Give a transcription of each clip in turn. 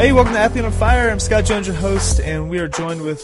Hey, welcome to Athlete on Fire. I'm Scott Jones, your host, and we are joined with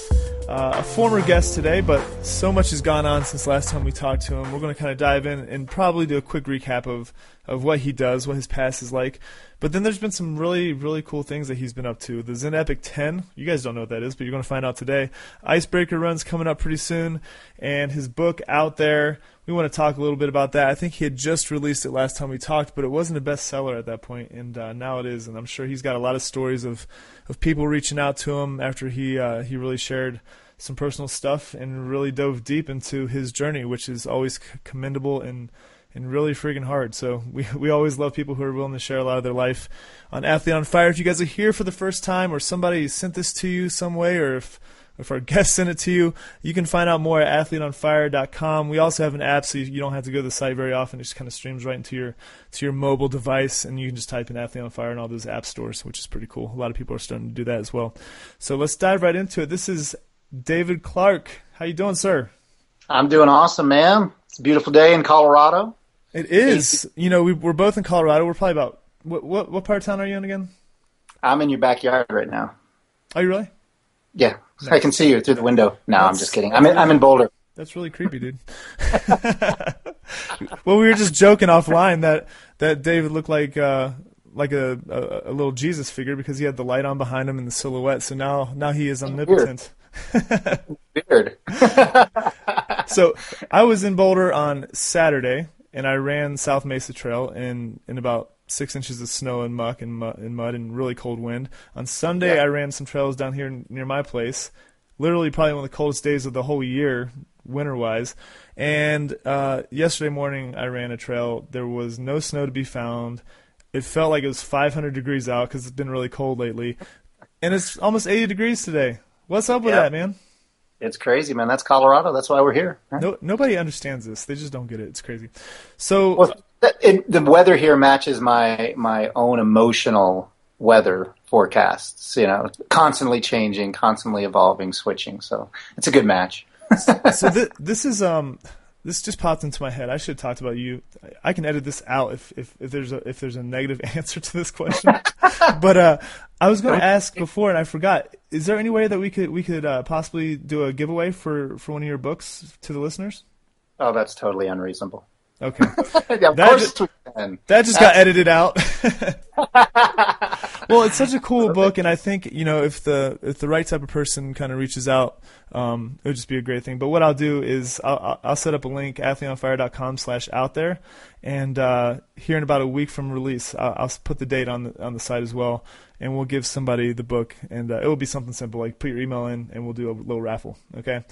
uh, a former guest today, but so much has gone on since last time we talked to him. We're going to kind of dive in and probably do a quick recap of, of what he does, what his past is like. But then there's been some really, really cool things that he's been up to. The Zen Epic 10, you guys don't know what that is, but you're going to find out today. Icebreaker run's coming up pretty soon, and his book out there we want to talk a little bit about that. I think he had just released it last time we talked, but it wasn't a bestseller at that point, and uh, now it is. And I'm sure he's got a lot of stories of, of people reaching out to him after he uh, he really shared some personal stuff and really dove deep into his journey, which is always commendable and and really freaking hard. So we we always love people who are willing to share a lot of their life on Athlete on Fire. If you guys are here for the first time, or somebody sent this to you some way, or if if our guests send it to you. You can find out more at athleteonfire.com. We also have an app, so you don't have to go to the site very often. It just kind of streams right into your to your mobile device, and you can just type in Athlete on Fire in all those app stores, which is pretty cool. A lot of people are starting to do that as well. So let's dive right into it. This is David Clark. How you doing, sir? I'm doing awesome, man. It's a beautiful day in Colorado. It is. You know, we, are both in Colorado. We're probably about what, what what part of town are you in again? I'm in your backyard right now. Are you really? Yeah, nice. I can see you through the window. No, That's, I'm just kidding. I'm in, I'm in Boulder. That's really creepy, dude. well, we were just joking offline that that David looked like uh, like a, a, a little Jesus figure because he had the light on behind him and the silhouette. So now now he is omnipotent. Weird. so I was in Boulder on Saturday and I ran South Mesa Trail in in about six inches of snow and muck and mud and, mud and really cold wind. On Sunday, yeah. I ran some trails down here near my place. Literally, probably one of the coldest days of the whole year, winter wise. And uh, yesterday morning, I ran a trail. There was no snow to be found. It felt like it was 500 degrees out because it's been really cold lately, and it's almost 80 degrees today. What's up with yeah. that, man? It's crazy, man. That's Colorado. That's why we're here. No, nobody understands this. They just don't get it. It's crazy. So, well, it, the weather here matches my my own emotional weather forecasts. You know, constantly changing, constantly evolving, switching. So it's a good match. so th- this is um this just popped into my head. I should have talked about you. I can edit this out if if, if there's a if there's a negative answer to this question. but uh, I was going to ask before and I forgot. Is there any way that we could we could uh, possibly do a giveaway for for one of your books to the listeners? Oh, that's totally unreasonable. Okay. yeah, of that course just. That just got edited out. well, it's such a cool book, and I think you know if the if the right type of person kind of reaches out, um, it would just be a great thing. But what I'll do is I'll, I'll set up a link athleteonfire.com slash out there, and uh, here in about a week from release, I'll, I'll, put the date on the on the site as well, and we'll give somebody the book, and uh, it will be something simple like put your email in, and we'll do a little raffle. Okay.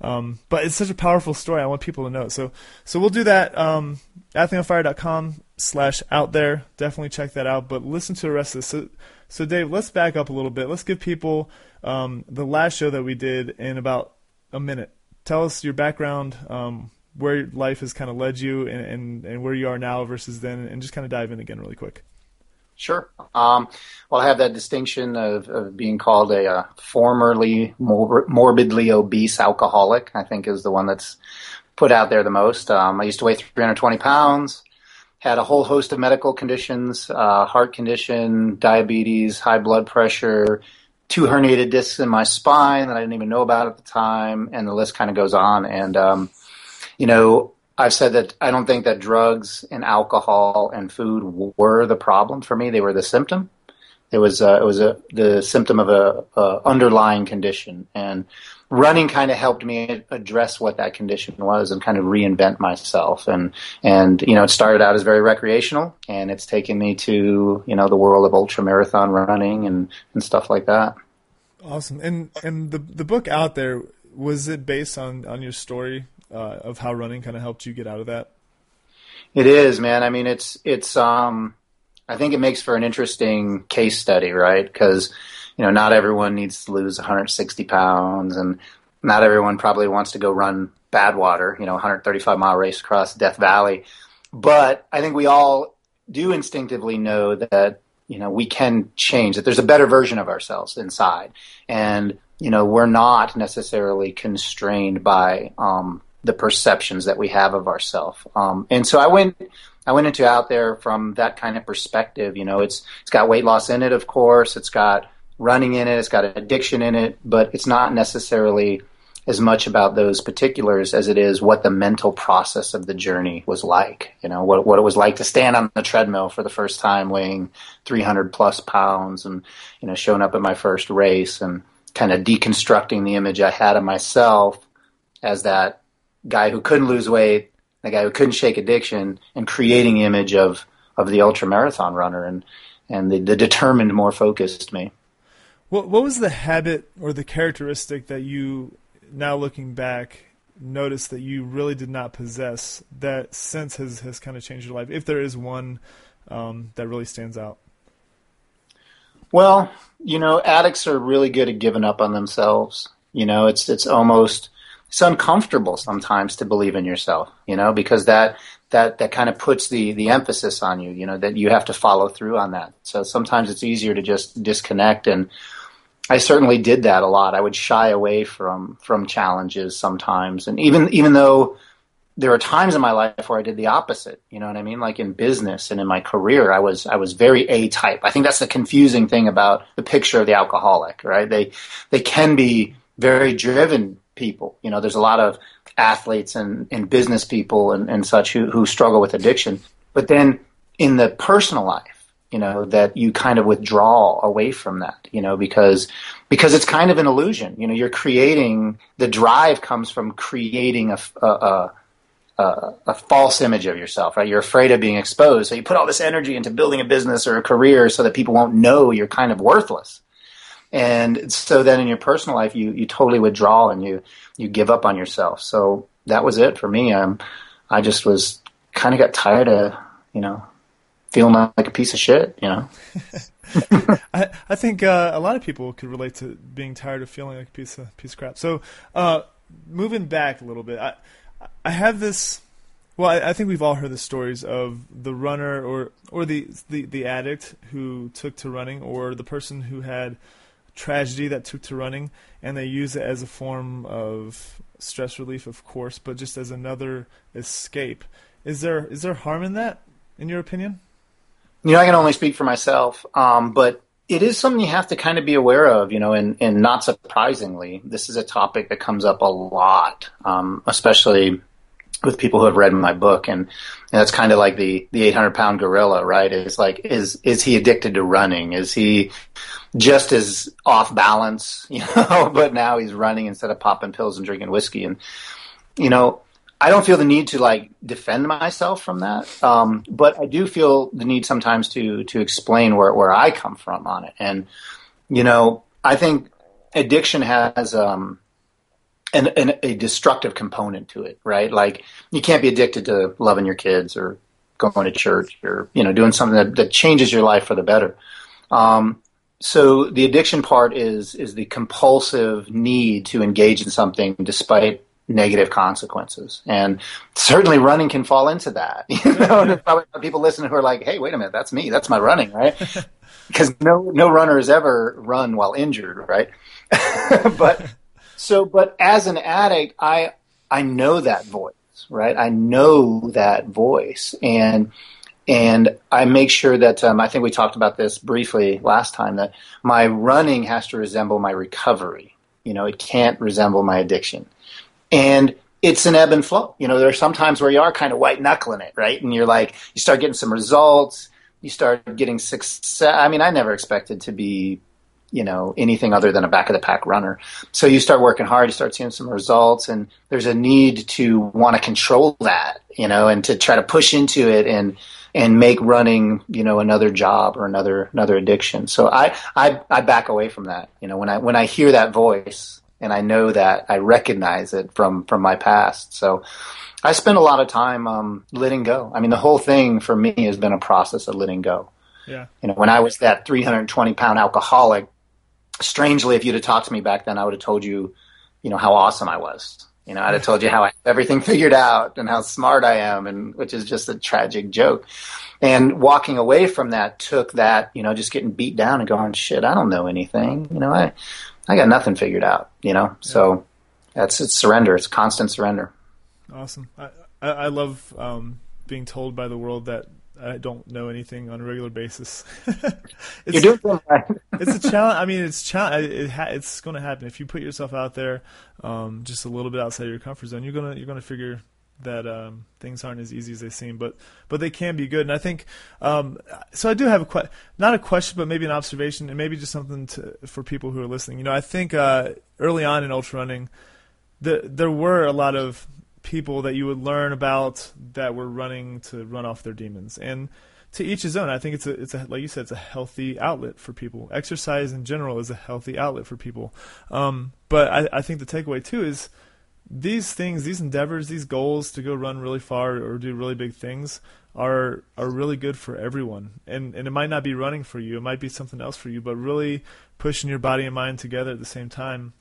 Um, but it's such a powerful story. I want people to know. So, so we'll do that. Um, athleteonfire.com slash out there. Definitely check that out. But listen to the rest of this. So, so Dave, let's back up a little bit. Let's give people um, the last show that we did in about a minute. Tell us your background, um, where life has kind of led you, and, and, and where you are now versus then, and just kind of dive in again really quick. Sure. Um, well, I have that distinction of, of being called a uh, formerly mor- morbidly obese alcoholic. I think is the one that's put out there the most. Um, I used to weigh 320 pounds. Had a whole host of medical conditions: uh, heart condition, diabetes, high blood pressure, two herniated discs in my spine that I didn't even know about at the time, and the list kind of goes on. And um, you know, I've said that I don't think that drugs and alcohol and food were the problem for me. They were the symptom. It was uh, it was a the symptom of a, a underlying condition, and running kind of helped me address what that condition was and kind of reinvent myself. And and you know, it started out as very recreational, and it's taken me to you know the world of ultra marathon running and and stuff like that. Awesome. And and the the book out there was it based on on your story uh, of how running kind of helped you get out of that? It is, man. I mean, it's it's. Um, I think it makes for an interesting case study, right? Because you know, not everyone needs to lose 160 pounds, and not everyone probably wants to go run Badwater, you know, 135 mile race across Death Valley. But I think we all do instinctively know that you know we can change that there's a better version of ourselves inside and you know we're not necessarily constrained by um, the perceptions that we have of ourselves. Um, and so I went, I went into out there from that kind of perspective. You know, it's it's got weight loss in it, of course. It's got running in it. It's got addiction in it, but it's not necessarily as much about those particulars as it is what the mental process of the journey was like. You know, what what it was like to stand on the treadmill for the first time, weighing 300 plus pounds, and you know, showing up at my first race and kind of deconstructing the image I had of myself as that guy who couldn't lose weight, the guy who couldn't shake addiction, and creating the image of of the ultra marathon runner and and the, the determined, more focused me. What what was the habit or the characteristic that you now looking back notice that you really did not possess that since has has kind of changed your life? If there is one um, that really stands out. Well, you know, addicts are really good at giving up on themselves. You know, it's it's almost it's uncomfortable sometimes to believe in yourself. You know, because that that that kind of puts the the emphasis on you. You know, that you have to follow through on that. So sometimes it's easier to just disconnect and. I certainly did that a lot. I would shy away from from challenges sometimes, and even even though there are times in my life where I did the opposite. You know what I mean? Like in business and in my career, I was I was very A type. I think that's the confusing thing about the picture of the alcoholic, right? They they can be very driven people. You know, there's a lot of athletes and, and business people and, and such who, who struggle with addiction. But then in the personal life, you know that you kind of withdraw away from that you know because because it's kind of an illusion you know you're creating the drive comes from creating a, a, a, a false image of yourself right you're afraid of being exposed so you put all this energy into building a business or a career so that people won't know you're kind of worthless and so then in your personal life you you totally withdraw and you you give up on yourself so that was it for me um i just was kind of got tired of you know feeling like a piece of shit, you know. I I think uh, a lot of people could relate to being tired of feeling like a piece of piece of crap. So, uh, moving back a little bit, I I have this. Well, I, I, think we've all heard the stories of the runner or or the, the the addict who took to running, or the person who had tragedy that took to running, and they use it as a form of stress relief, of course, but just as another escape. Is there is there harm in that, in your opinion? you know, I can only speak for myself, um, but it is something you have to kind of be aware of, you know, and, and not surprisingly, this is a topic that comes up a lot, um, especially with people who have read my book. And, and that's kind of like the, the 800 pound gorilla, right? Is like, is, is he addicted to running? Is he just as off balance, you know, but now he's running instead of popping pills and drinking whiskey? And, you know, I don't feel the need to like defend myself from that, um, but I do feel the need sometimes to to explain where where I come from on it. And you know, I think addiction has um, an, an, a destructive component to it, right? Like you can't be addicted to loving your kids or going to church or you know doing something that, that changes your life for the better. Um, so the addiction part is is the compulsive need to engage in something despite negative consequences. And certainly running can fall into that. You know, probably people listening who are like, "Hey, wait a minute, that's me. That's my running, right?" Because no no runner has ever run while injured, right? but so, but as an addict, I I know that voice, right? I know that voice, and and I make sure that um, I think we talked about this briefly last time that my running has to resemble my recovery. You know, it can't resemble my addiction and it's an ebb and flow. You know, there are some times where you are kind of white knuckling it, right? And you're like, you start getting some results, you start getting success. I mean, I never expected to be, you know, anything other than a back of the pack runner. So you start working hard, you start seeing some results, and there's a need to want to control that, you know, and to try to push into it and and make running, you know, another job or another another addiction. So I I, I back away from that. You know, when I when I hear that voice, and I know that I recognize it from from my past. So I spend a lot of time um, letting go. I mean, the whole thing for me has been a process of letting go. Yeah. You know, when I was that 320 pound alcoholic, strangely, if you'd have talked to me back then, I would have told you, you know, how awesome I was. You know, I'd have told you how I have everything figured out and how smart I am, and which is just a tragic joke. And walking away from that took that, you know, just getting beat down and going, shit, I don't know anything. You know, I I got nothing figured out, you know. So that's it's surrender. It's constant surrender. Awesome. I I, I love um, being told by the world that I don't know anything on a regular basis. it's, You're doing right. it's a challenge. I mean, it's challenge. It ha- it's going to happen if you put yourself out there, um, just a little bit outside your comfort zone. You're gonna you're gonna figure that um, things aren't as easy as they seem, but but they can be good. And I think um, so. I do have a que- not a question, but maybe an observation, and maybe just something to, for people who are listening. You know, I think uh, early on in ultra running, the, there were a lot of people that you would learn about that were running to run off their demons. And to each his own. I think it's a it's a like you said, it's a healthy outlet for people. Exercise in general is a healthy outlet for people. Um, but I, I think the takeaway too is these things, these endeavors, these goals to go run really far or do really big things are are really good for everyone. And and it might not be running for you, it might be something else for you, but really pushing your body and mind together at the same time.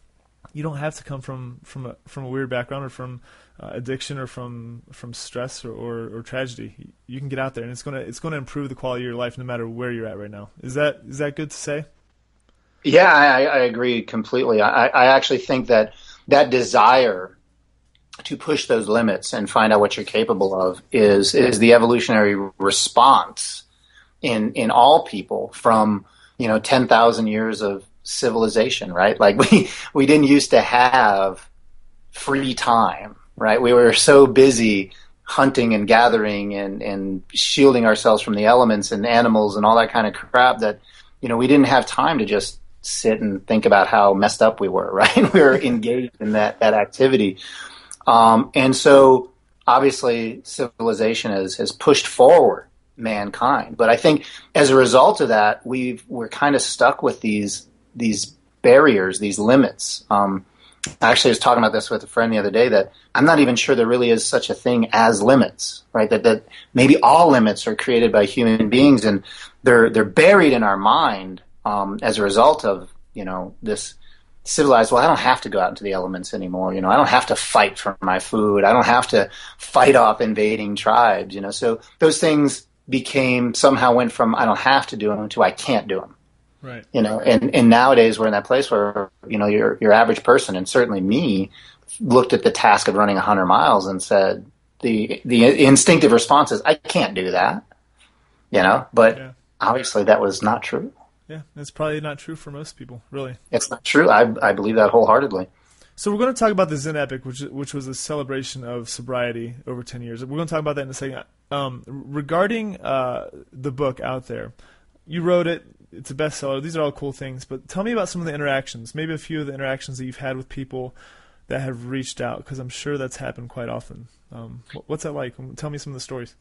You don't have to come from from a from a weird background or from uh, addiction or from from stress or, or, or, tragedy. You can get out there, and it's gonna it's gonna improve the quality of your life no matter where you're at right now. Is that is that good to say? Yeah, I, I agree completely. I, I actually think that that desire to push those limits and find out what you're capable of is is the evolutionary response in in all people from you know ten thousand years of civilization, right? Like we we didn't used to have free time right? We were so busy hunting and gathering and, and shielding ourselves from the elements and animals and all that kind of crap that, you know, we didn't have time to just sit and think about how messed up we were, right? we were engaged in that, that activity. Um, and so obviously civilization has, has pushed forward mankind. But I think as a result of that, we've, we're kind of stuck with these, these barriers, these limits. Um, I actually was talking about this with a friend the other day that I'm not even sure there really is such a thing as limits, right? That that maybe all limits are created by human beings and they're they're buried in our mind um, as a result of you know this civilized. Well, I don't have to go out into the elements anymore. You know, I don't have to fight for my food. I don't have to fight off invading tribes. You know, so those things became somehow went from I don't have to do them to I can't do them. Right. You know, and, and nowadays we're in that place where, you know, your, your average person and certainly me looked at the task of running 100 miles and said, the, the instinctive response is, I can't do that. You know, but yeah. obviously that was not true. Yeah, it's probably not true for most people, really. It's not true. I, I believe that wholeheartedly. So we're going to talk about the Zen Epic, which which was a celebration of sobriety over ten years. We're going to talk about that in a second. Um, regarding uh, the book out there, you wrote it it's a bestseller. These are all cool things, but tell me about some of the interactions. Maybe a few of the interactions that you've had with people that have reached out, because I'm sure that's happened quite often. Um, what's that like? Tell me some of the stories.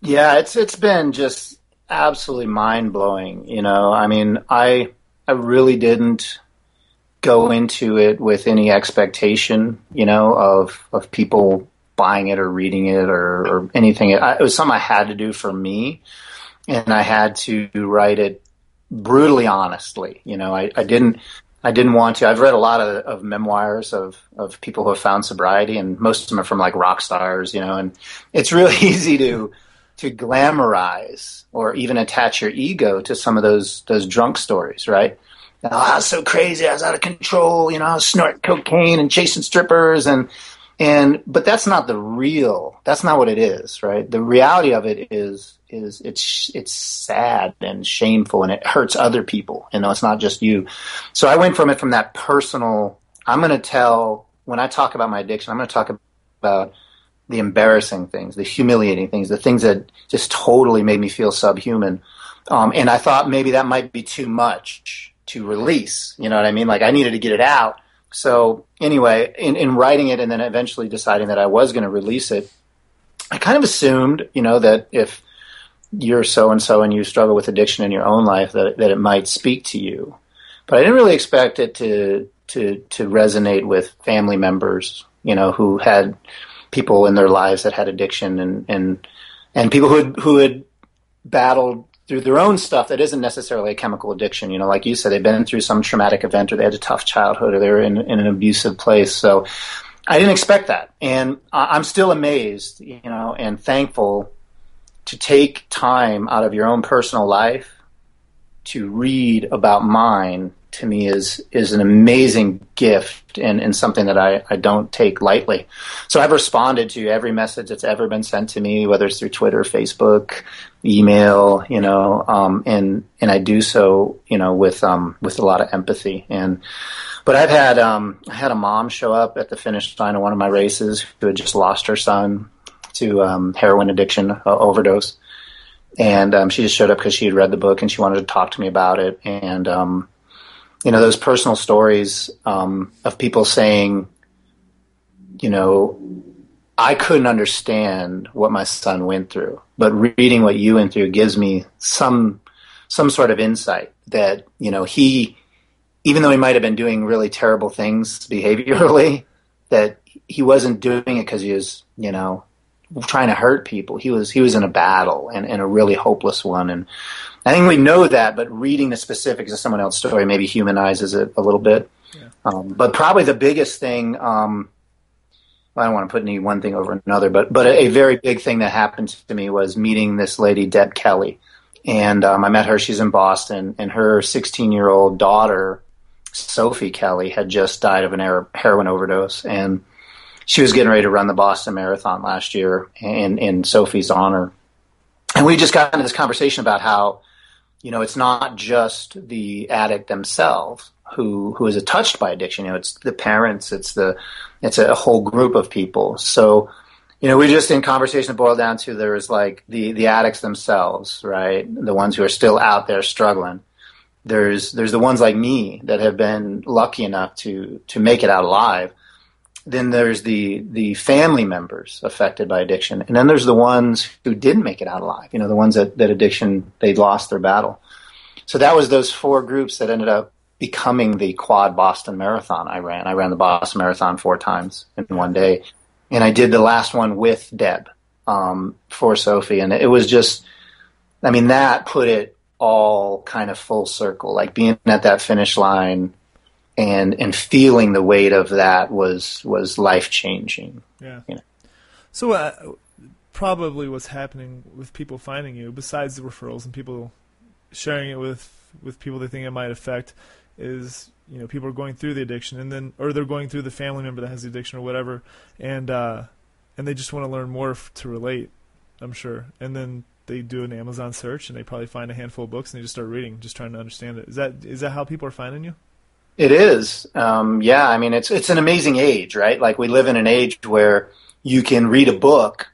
Yeah, it's it's been just absolutely mind blowing. You know, I mean, I I really didn't go into it with any expectation, you know, of of people buying it or reading it or, or anything. It, it was something I had to do for me, and I had to write it brutally honestly. You know, I, I didn't I didn't want to. I've read a lot of, of memoirs of, of people who have found sobriety, and most of them are from like rock stars, you know. And it's really easy to to glamorize or even attach your ego to some of those those drunk stories, right? Oh, I was so crazy, I was out of control, you know, I was snorting cocaine and chasing strippers, and and but that's not the real. That's not what it is, right? The reality of it is is it's it's sad and shameful and it hurts other people. You know, it's not just you. So I went from it from that personal. I'm going to tell when I talk about my addiction. I'm going to talk about the embarrassing things, the humiliating things, the things that just totally made me feel subhuman. Um, and I thought maybe that might be too much to release. You know what I mean? Like I needed to get it out. So anyway, in, in writing it and then eventually deciding that I was going to release it, I kind of assumed, you know, that if you're so and so and you struggle with addiction in your own life that that it might speak to you. But I didn't really expect it to to to resonate with family members, you know, who had people in their lives that had addiction and and and people who had, who had battled through their own stuff that isn't necessarily a chemical addiction. You know, like you said, they've been through some traumatic event or they had a tough childhood or they were in, in an abusive place. So I didn't expect that. And I'm still amazed, you know, and thankful to take time out of your own personal life to read about mine to me is is an amazing gift and, and something that I, I don't take lightly. So I've responded to every message that's ever been sent to me, whether it's through Twitter, Facebook, email, you know, um, and and I do so, you know, with um, with a lot of empathy. And but I've had um, I had a mom show up at the finish line of one of my races who had just lost her son to um, heroin addiction uh, overdose and um, she just showed up because she had read the book and she wanted to talk to me about it. And um, you know, those personal stories um, of people saying, you know, I couldn't understand what my son went through, but reading what you went through gives me some some sort of insight that you know he, even though he might have been doing really terrible things behaviorally, that he wasn't doing it because he was you know trying to hurt people. He was he was in a battle and, and a really hopeless one. And I think we know that, but reading the specifics of someone else's story maybe humanizes it a little bit. Yeah. Um, but probably the biggest thing. Um, I don't want to put any one thing over another, but but a, a, very big thing that happened to me was meeting this lady, Deb Kelly, and um, I met her. She's in Boston, and her 16 year old daughter, Sophie Kelly, had just died of an heroin overdose, and she was getting ready to run the Boston Marathon last year in, in Sophie's honor. And we just got into this conversation about how, you know, it's not just the addict themselves who who is touched by addiction. You know, it's the parents, it's the it's a whole group of people. So, you know, we just in conversation boiled down to there is like the the addicts themselves, right? The ones who are still out there struggling. There's there's the ones like me that have been lucky enough to to make it out alive then there's the the family members affected by addiction, and then there's the ones who didn't make it out alive. You know, the ones that that addiction they lost their battle. So that was those four groups that ended up becoming the quad Boston Marathon I ran. I ran the Boston Marathon four times in one day, and I did the last one with Deb um, for Sophie, and it was just, I mean, that put it all kind of full circle. Like being at that finish line and and feeling the weight of that was was life changing. Yeah. You know? So uh, probably what's happening with people finding you, besides the referrals and people sharing it with with people they think it might affect, is you know people are going through the addiction and then or they're going through the family member that has the addiction or whatever, and uh, and they just want to learn more f- to relate. I'm sure, and then they do an Amazon search and they probably find a handful of books and they just start reading, just trying to understand it. Is that is that how people are finding you? It is. Um, yeah, I mean, it's it's an amazing age, right? Like we live in an age where you can read a book,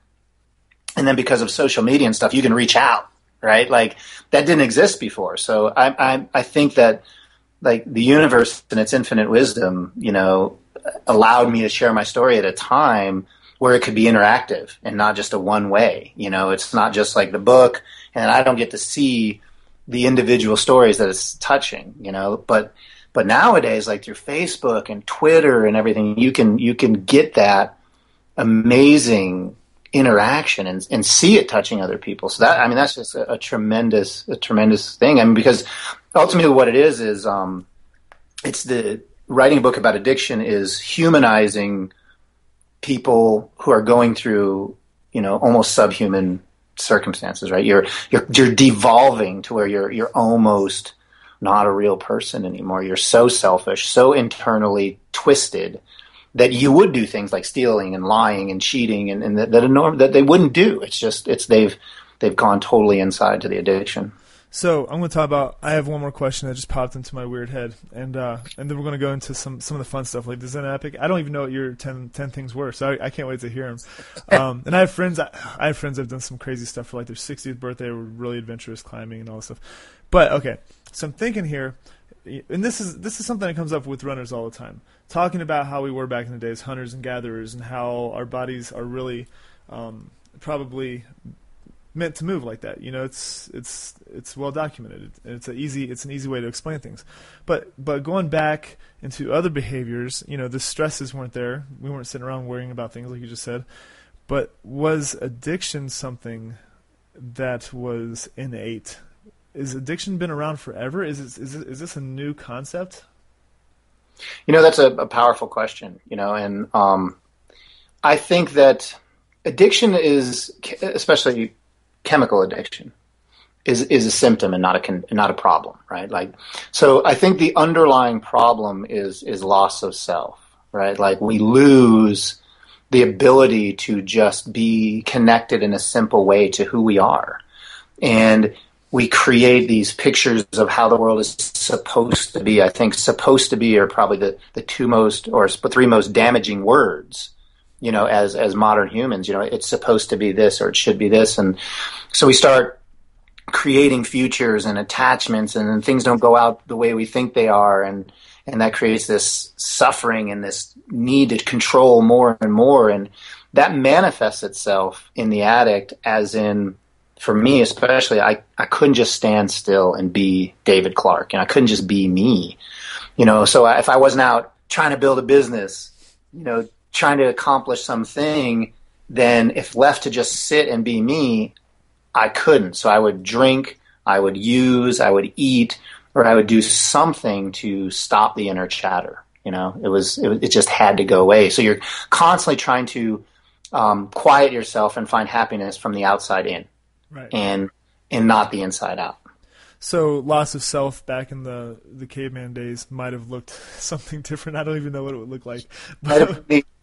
and then because of social media and stuff, you can reach out, right? Like that didn't exist before. So I I, I think that like the universe and its infinite wisdom, you know, allowed me to share my story at a time where it could be interactive and not just a one way. You know, it's not just like the book, and I don't get to see the individual stories that it's touching. You know, but but nowadays, like through Facebook and Twitter and everything, you can you can get that amazing interaction and, and see it touching other people. So that I mean that's just a, a tremendous a tremendous thing. I mean because ultimately what it is is um, it's the writing a book about addiction is humanizing people who are going through you know almost subhuman circumstances. Right? You're you're you're devolving to where you're you're almost not a real person anymore. You're so selfish, so internally twisted that you would do things like stealing and lying and cheating and, and that, that, that they wouldn't do. It's just it's they've they've gone totally inside to the addiction. So I'm going to talk about. I have one more question that just popped into my weird head, and uh, and then we're going to go into some some of the fun stuff like the Zen Epic. I don't even know what your 10, 10 things were, so I, I can't wait to hear them. Um, and I have friends. I, I have friends that've done some crazy stuff for like their 60th birthday, were really adventurous climbing and all this stuff. But okay, so I'm thinking here, and this is this is something that comes up with runners all the time, talking about how we were back in the days, hunters and gatherers, and how our bodies are really um, probably meant to move like that. You know, it's it's it's well documented. It's a easy it's an easy way to explain things. But but going back into other behaviors, you know, the stresses weren't there. We weren't sitting around worrying about things like you just said. But was addiction something that was innate is addiction been around forever? Is it, is it, is this a new concept? You know, that's a, a powerful question. You know, and um, I think that addiction is, especially chemical addiction, is is a symptom and not a con- not a problem, right? Like, so I think the underlying problem is is loss of self, right? Like we lose the ability to just be connected in a simple way to who we are, and we create these pictures of how the world is supposed to be. I think supposed to be are probably the, the two most or three most damaging words, you know, as, as modern humans, you know, it's supposed to be this or it should be this. And so we start creating futures and attachments and then things don't go out the way we think they are. And, and that creates this suffering and this need to control more and more. And that manifests itself in the addict as in for me especially, I, I couldn't just stand still and be David Clark, and I couldn't just be me. You know, so if I wasn't out trying to build a business, you know, trying to accomplish something, then if left to just sit and be me, I couldn't. So I would drink, I would use, I would eat, or I would do something to stop the inner chatter. You know, it was it, it just had to go away. So you're constantly trying to um, quiet yourself and find happiness from the outside in right. and and not the inside out. So loss of self back in the the caveman days might have looked something different. I don't even know what it would look like. But,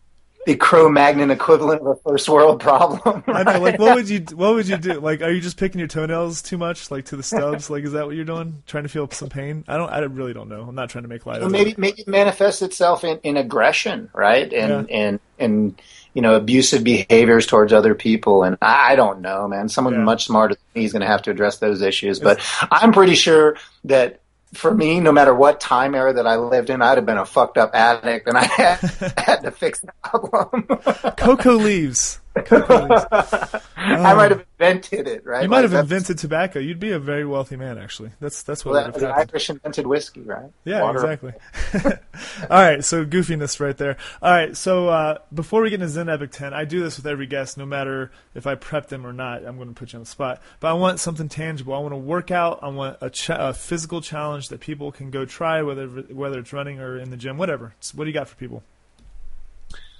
the, Cro-Magnon equivalent of a first world problem. Right? I know. Like, what would you what would you do? Like, are you just picking your toenails too much, like to the stubs? like, is that what you're doing? Trying to feel some pain? I don't. I really don't know. I'm not trying to make light well, of maybe, it. Maybe it manifests itself in, in aggression, right? And Yeah. and and you know abusive behaviors towards other people. And I, I don't know, man. Someone Yeah. much smarter than me is going to have to address those issues. But I'm pretty sure that. For me, no matter what time era that I lived in, I'd have been a fucked up addict, and I had, had to fix the problem. Cocoa leaves. Cocoa. I might have invented it, right? You might Like, have invented tobacco. You'd be a very wealthy man, actually. That's that's what Well, would that, have the happened. Irish invented whiskey, right? Yeah, Water. exactly. All right, so goofiness right there. All right, so uh, before we get into Zen Epic 10, I do this with every guest, no matter if I prep them or not. I'm going to put you on the spot. But I want something tangible. I want to work out. I want a, ch- a physical challenge that people can go try, whether whether it's running or in the gym, whatever. So what do you got for people?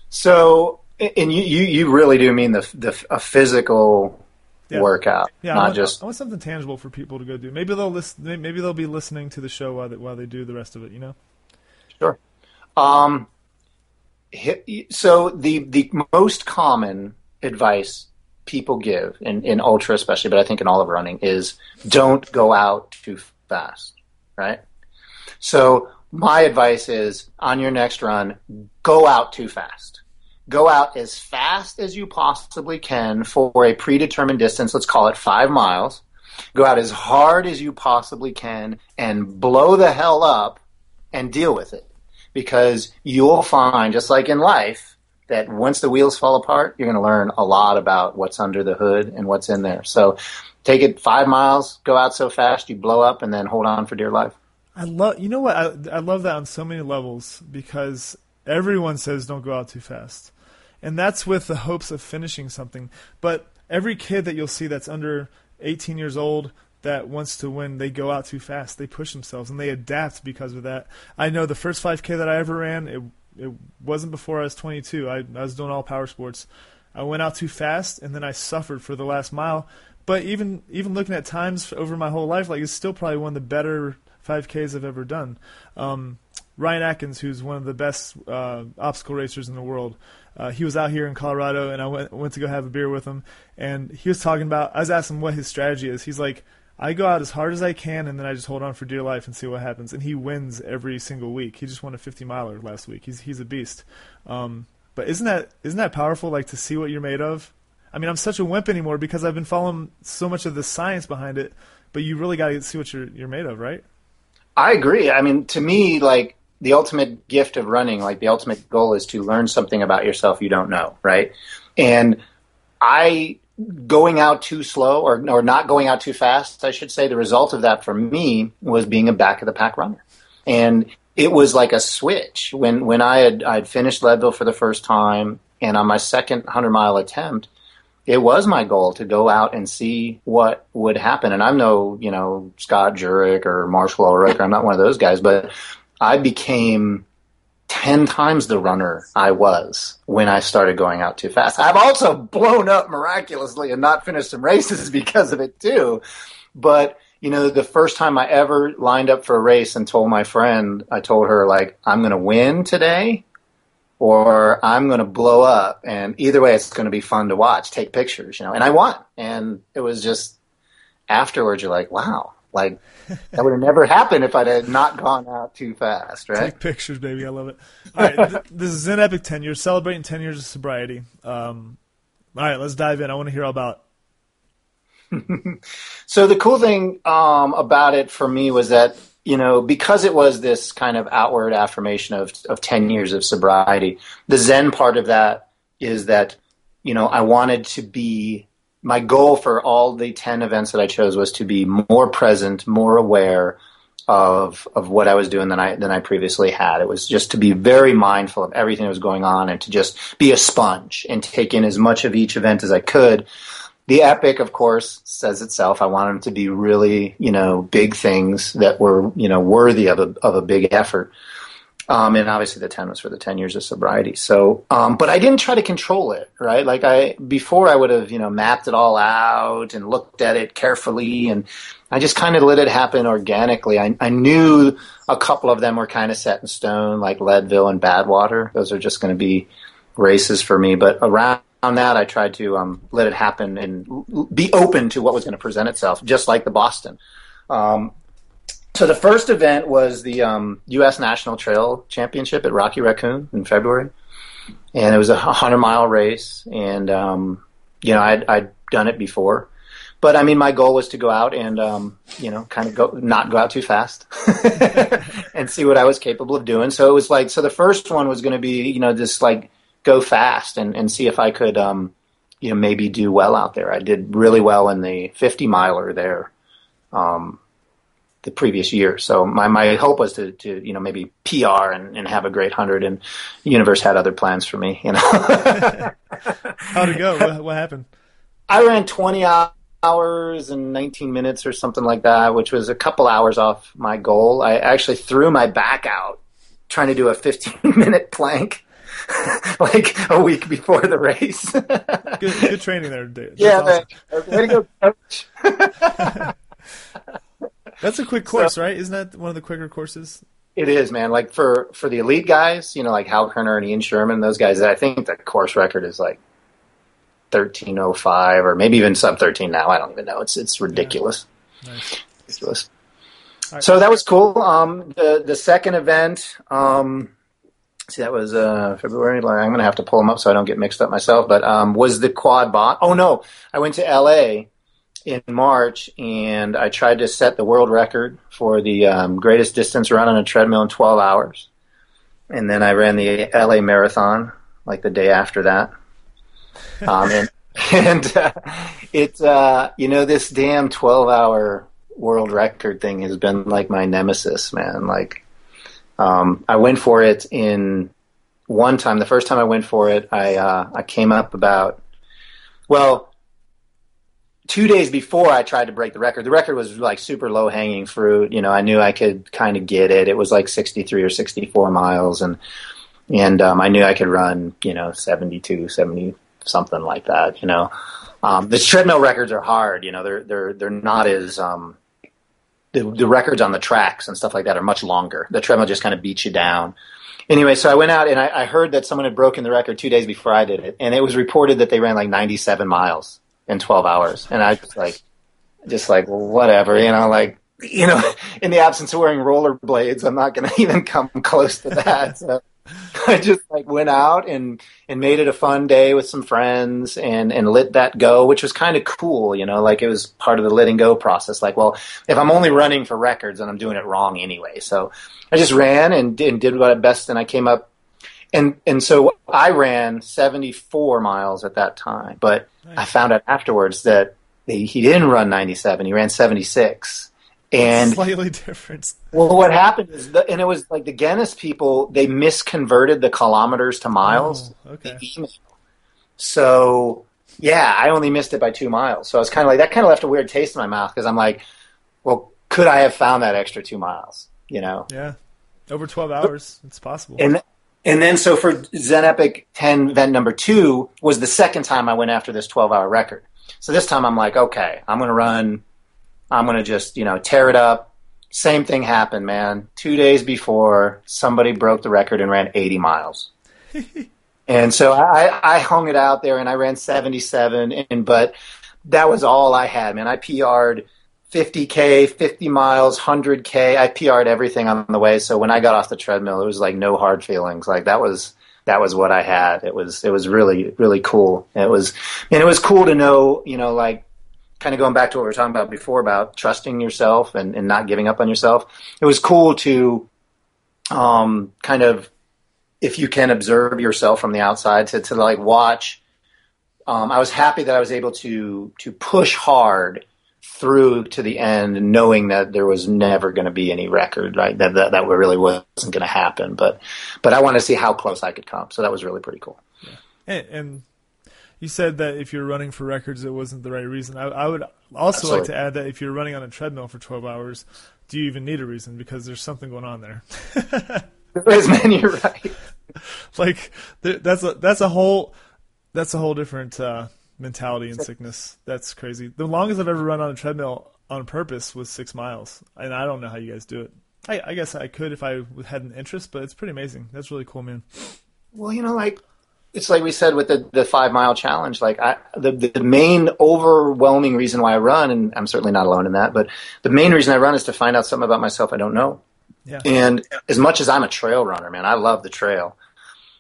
So, and you, you, you really do mean the the a physical Yeah. workout, Yeah, I not want, just I want something tangible for people to go do. Maybe they'll listen. Maybe they'll be listening to the show while they, while they do the rest of it. You know. Sure. Um, so the the most common advice people give in, in ultra especially, but I think in all of running is don't go out too fast, right? So my advice is on your next run, go out too fast. Go out as fast as you possibly can for a predetermined distance. Let's call it five miles. Go out as hard as you possibly can and blow the hell up and deal with it. Because you'll find, just like in life, that once the wheels fall apart, you're going to learn a lot about what's under the hood and what's in there. So take it five miles, go out so fast you blow up, and then hold on for dear life. I love. You know what? I I love that on so many levels because everyone says don't go out too fast, and that's with the hopes of finishing something. But every kid that you'll see that's under 18 years old that wants to win, they go out too fast. They push themselves and they adapt because of that. I know the first 5K that I ever ran, it it wasn't before I was 22. I, I was doing all power sports. I went out too fast and then I suffered for the last mile. But even even looking at times over my whole life, like it's still probably one of the better 5Ks I've ever done. Um, Ryan Atkins, who's one of the best uh, obstacle racers in the world, uh, he was out here in Colorado, and I went went to go have a beer with him, and he was talking about. I was asking him what his strategy is. He's like, I go out as hard as I can, and then I just hold on for dear life and see what happens. And he wins every single week. He just won a 50 miler last week. He's he's a beast. Um, but isn't that isn't that powerful? Like to see what you're made of. I mean, I'm such a wimp anymore because I've been following so much of the science behind it. But you really got to see what you're you're made of, right? I agree. I mean, to me, like the ultimate gift of running, like the ultimate goal is to learn something about yourself you don't know, right? And I going out too slow or or not going out too fast, I should say, the result of that for me was being a back of the pack runner. And it was like a switch when when I had I'd finished Leadville for the first time and on my second 100 mile attempt it was my goal to go out and see what would happen. And I'm no, you know, Scott Jurek or Marshall Ulrich. I'm not one of those guys, but I became 10 times the runner I was when I started going out too fast. I've also blown up miraculously and not finished some races because of it too. but you know, the first time I ever lined up for a race and told my friend, I told her like, I'm going to win today or I'm going to blow up. And either way, it's going to be fun to watch, take pictures, you know, and I won. And it was just afterwards, you're like, wow, like that would have never happened if I'd had not gone out too fast, right? Take pictures, baby. I love it. All right, this is Zen Epic 10 years, celebrating 10 years of sobriety. Um, all right, let's dive in. I want to hear all about so the cool thing um, about it for me was that you know because it was this kind of outward affirmation of of 10 years of sobriety the zen part of that is that you know i wanted to be my goal for all the 10 events that i chose was to be more present more aware of of what i was doing than i than i previously had it was just to be very mindful of everything that was going on and to just be a sponge and take in as much of each event as i could the epic, of course, says itself. I wanted them to be really, you know, big things that were, you know, worthy of a of a big effort. Um, and obviously the 10 was for the 10 years of sobriety. So, um, but I didn't try to control it, right? Like I, before I would have, you know, mapped it all out and looked at it carefully and I just kind of let it happen organically. I, I knew a couple of them were kind of set in stone, like Leadville and Badwater. Those are just going to be races for me, but around on that, I tried to um, let it happen and be open to what was going to present itself, just like the Boston. Um, so the first event was the um, U.S. National Trail Championship at Rocky Raccoon in February, and it was a hundred mile race. And um, you know, I'd, I'd, done it before, but I mean, my goal was to go out and um, you know, kind of go not go out too fast and see what I was capable of doing. So it was like, so the first one was going to be you know just like go fast and, and see if I could, um, you know, maybe do well out there. I did really well in the 50 miler there, um, the previous year. So my, my hope was to, to, you know, maybe PR and, and have a great hundred and the universe had other plans for me, you know. How'd it go? What, what happened? I ran 20 hours and 19 minutes or something like that, which was a couple hours off my goal. I actually threw my back out trying to do a 15 minute plank like a week before the race. good, good training there, dude. That's yeah, awesome. way to go, coach. That's a quick course, so, right? Isn't that one of the quicker courses? It is, man. Like for for the elite guys, you know, like Hal Koerner and Ian Sharman, those guys. I think the course record is like thirteen oh five, or maybe even sub thirteen now. I don't even know. It's it's ridiculous. Yeah. Nice. Ridiculous. Right. So that was cool. Um, the the second event, um, see that was uh, February. I'm going to have to pull them up so I don't get mixed up myself. But um, was the quad bot? Oh no, I went to L.A. in March and I tried to set the world record for the um, greatest distance run on a treadmill in 12 hours. And then I ran the L.A. Marathon like the day after that. Um, and and uh, it's uh, you know this damn 12 hour world record thing has been like my nemesis, man. Like um, I went for it in one time. The first time I went for it, I uh, I came up about well two days before I tried to break the record. The record was like super low hanging fruit. You know, I knew I could kind of get it. It was like 63 or 64 miles, and and um, I knew I could run. You know, 72, 70 something like that. You know, um, the treadmill records are hard. You know, they're they're they're not as um, the, the records on the tracks and stuff like that are much longer. The treadmill just kind of beats you down. Anyway, so I went out and I, I heard that someone had broken the record two days before I did it, and it was reported that they ran like 97 miles in 12 hours, and I was like, just like whatever, you know, like you know, in the absence of wearing rollerblades, I'm not going to even come close to that. So I just like went out and and made it a fun day with some friends and and let that go, which was kind of cool, you know, like it was part of the letting go process. Like, well, if I'm only running for records, and I'm doing it wrong anyway. So I just ran and, and did what I best, and I came up. And and so I ran 74 miles at that time, but nice. I found out afterwards that he, he didn't run 97; he ran 76 and slightly different. Well, what happened is, the, and it was like the Guinness people, they misconverted the kilometers to miles. Oh, okay. So, yeah, I only missed it by two miles. So I was kind of like, that kind of left a weird taste in my mouth because I'm like, well, could I have found that extra two miles? You know? Yeah. Over 12 hours. It's possible. And, and then so for Zen Epic 10 event number two was the second time I went after this 12 hour record. So this time I'm like, okay, I'm going to run I'm going to just, you know, tear it up. Same thing happened, man. Two days before, somebody broke the record and ran 80 miles. and so I, I hung it out there and I ran 77. And, but that was all I had, man. I PR'd 50K, 50 miles, 100K. I PR'd everything on the way. So when I got off the treadmill, it was like no hard feelings. Like that was, that was what I had. It was, it was really, really cool. It was, and it was cool to know, you know, like kind of going back to what we were talking about before about trusting yourself and, and not giving up on yourself. It was cool to um, kind of, if you can observe yourself from the outside, to, to like watch. Um, I was happy that I was able to to push hard through to the end, knowing that there was never going to be any record, right? That, that that really wasn't going to happen. But but I wanted to see how close I could come, so that was really pretty cool. Yeah. And, and you said that if you're running for records, it wasn't the right reason. I, I would also Absolutely. like to add that if you're running on a treadmill for 12 hours, do you even need a reason? Because there's something going on there. man, you're right. like that's a that's a whole that's a whole different uh, mentality and sickness. That's crazy. The longest I've ever run on a treadmill on purpose was six miles, and I don't know how you guys do it. I, I guess I could if I had an interest, but it's pretty amazing. That's really cool, man. Well, you know, like it's like we said with the, the five mile challenge. Like I, the the main overwhelming reason why I run, and I'm certainly not alone in that, but the main reason I run is to find out something about myself I don't know. Yeah. And as much as I'm a trail runner, man, I love the trail.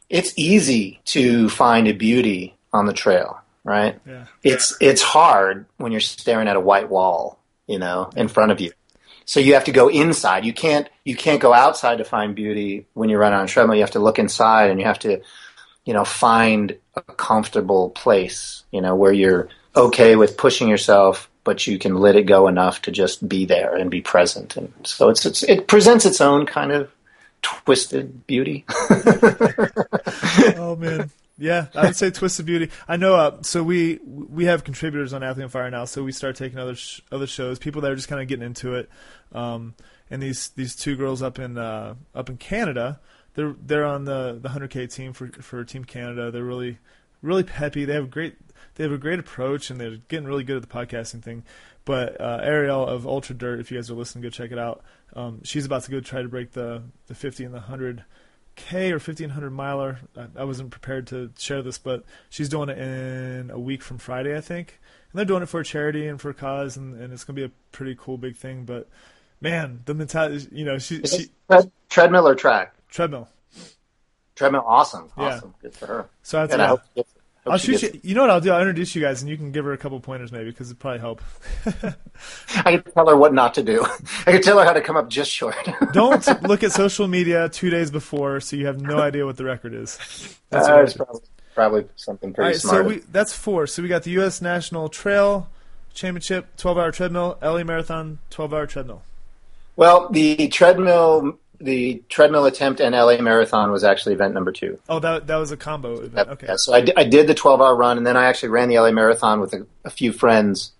It's easy to find a beauty on the trail, right? Yeah. It's it's hard when you're staring at a white wall, you know, in front of you. So you have to go inside. You can't you can't go outside to find beauty when you run on a treadmill. You have to look inside and you have to you know, find a comfortable place, you know, where you're okay with pushing yourself, but you can let it go enough to just be there and be present. And so it's, it's it presents its own kind of twisted beauty. oh man. Yeah, I would say Twisted Beauty. I know. Uh, so we we have contributors on Athlete on Fire now. So we start taking other sh- other shows. People that are just kind of getting into it. Um, and these these two girls up in uh, up in Canada they're they're on the the 100k team for for Team Canada. They're really really peppy. They have a great they have a great approach and they're getting really good at the podcasting thing. But uh, Ariel of Ultra Dirt, if you guys are listening, go check it out. Um, she's about to go try to break the the 50 and the 100 K or 1500 miler. I, I, wasn't prepared to share this, but she's doing it in a week from Friday, I think. And they're doing it for a charity and for a cause, and, and it's going to be a pretty cool big thing. But man, the mentality, you know, she, she treadmill or track. Treadmill. Treadmill, awesome, awesome, yeah. good for her. So that's yeah, I I'll shoot you. You know what I'll do? I'll introduce you guys, and you can give her a couple pointers, maybe, because it'd probably help. I can tell her what not to do. I can tell her how to come up just short. Don't look at social media two days before, so you have no idea what the record is. That's uh, probably, probably something pretty All right, smart. So we, that's four. So we got the U.S. National Trail Championship, 12-hour treadmill, LA Marathon, 12-hour treadmill. Well, the treadmill the treadmill attempt and LA marathon was actually event number two. Oh, that that was a combo event. Okay. Yeah, so I, d- I did the 12 hour run, and then I actually ran the LA marathon with a, a few friends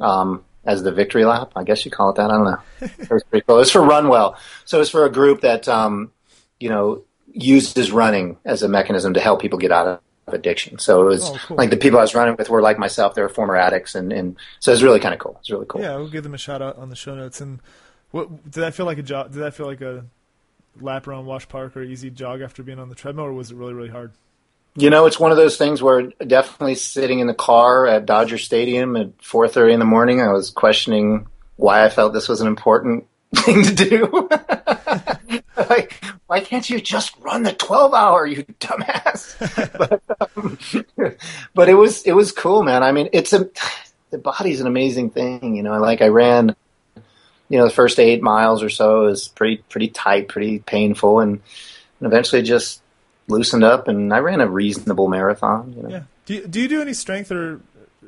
um, as the victory lap. I guess you call it that. I don't know. it was pretty cool. It was for Runwell, so it was for a group that um, you know uses running as a mechanism to help people get out of addiction. So it was oh, cool. like the people I was running with were like myself; they were former addicts, and, and so it was really kind of cool. It's really cool. Yeah, we'll give them a shout out on the show notes and what did that feel like a jog? Did that feel like a lap around Wash Park or easy jog after being on the treadmill, or was it really really hard? You know, it's one of those things where definitely sitting in the car at Dodger Stadium at 4:30 in the morning, I was questioning why I felt this was an important thing to do. like, why can't you just run the 12 hour, you dumbass? but, um, but it was it was cool, man. I mean, it's a the body's an amazing thing, you know. Like I ran you know the first eight miles or so is pretty pretty tight, pretty painful, and, and eventually just loosened up. And I ran a reasonable marathon. You know? Yeah. Do you, do you do any strength or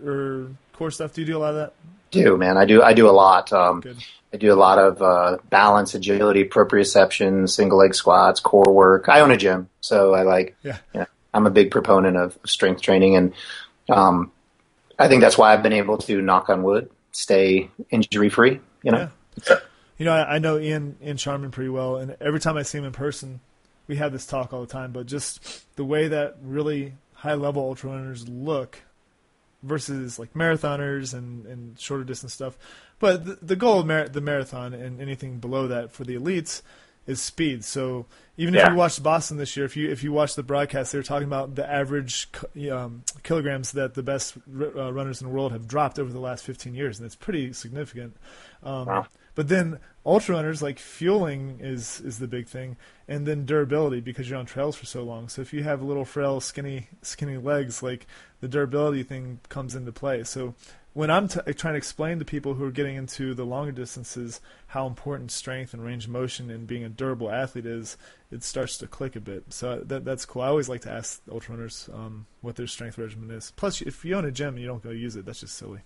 or core stuff? Do you do a lot of that? Do man, I do. I do a lot. Um, Good. I do a lot of uh, balance, agility, proprioception, single leg squats, core work. I own a gym, so I like. Yeah. You know, I'm a big proponent of strength training, and um, I think that's why I've been able to knock on wood, stay injury free. You know. Yeah. You know, I, I know Ian Ian Sharman pretty well, and every time I see him in person, we have this talk all the time. But just the way that really high level ultra runners look versus like marathoners and, and shorter distance stuff. But the, the goal of mar- the marathon and anything below that for the elites is speed. So even Yeah. if you watched Boston this year, if you if you watch the broadcast, they were talking about the average um, kilograms that the best uh, runners in the world have dropped over the last 15 years, and it's pretty significant. Um, Wow. But then ultra runners like fueling is is the big thing, and then durability because you're on trails for so long. So if you have little frail, skinny skinny legs, like the durability thing comes into play. So when I'm t- trying to explain to people who are getting into the longer distances how important strength and range of motion and being a durable athlete is, it starts to click a bit. So that that's cool. I always like to ask ultra runners um, what their strength regimen is. Plus, if you own a gym and you don't go use it, that's just silly.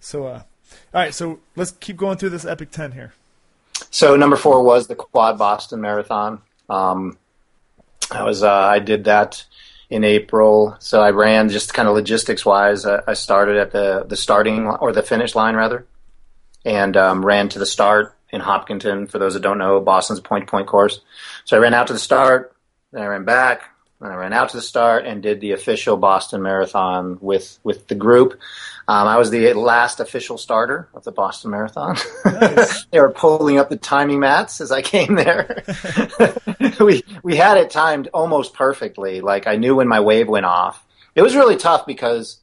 So, uh, all right, so let's keep going through this epic ten here. So number four was the Quad Boston Marathon. Um, I was uh, I did that in April. So I ran just kind of logistics wise. I, I started at the the starting or the finish line rather, and um, ran to the start in Hopkinton. For those that don't know, Boston's a point to point course. So I ran out to the start, then I ran back, then I ran out to the start and did the official Boston Marathon with with the group. Um, I was the last official starter of the Boston Marathon. Nice. they were pulling up the timing mats as I came there. we we had it timed almost perfectly. Like I knew when my wave went off. It was really tough because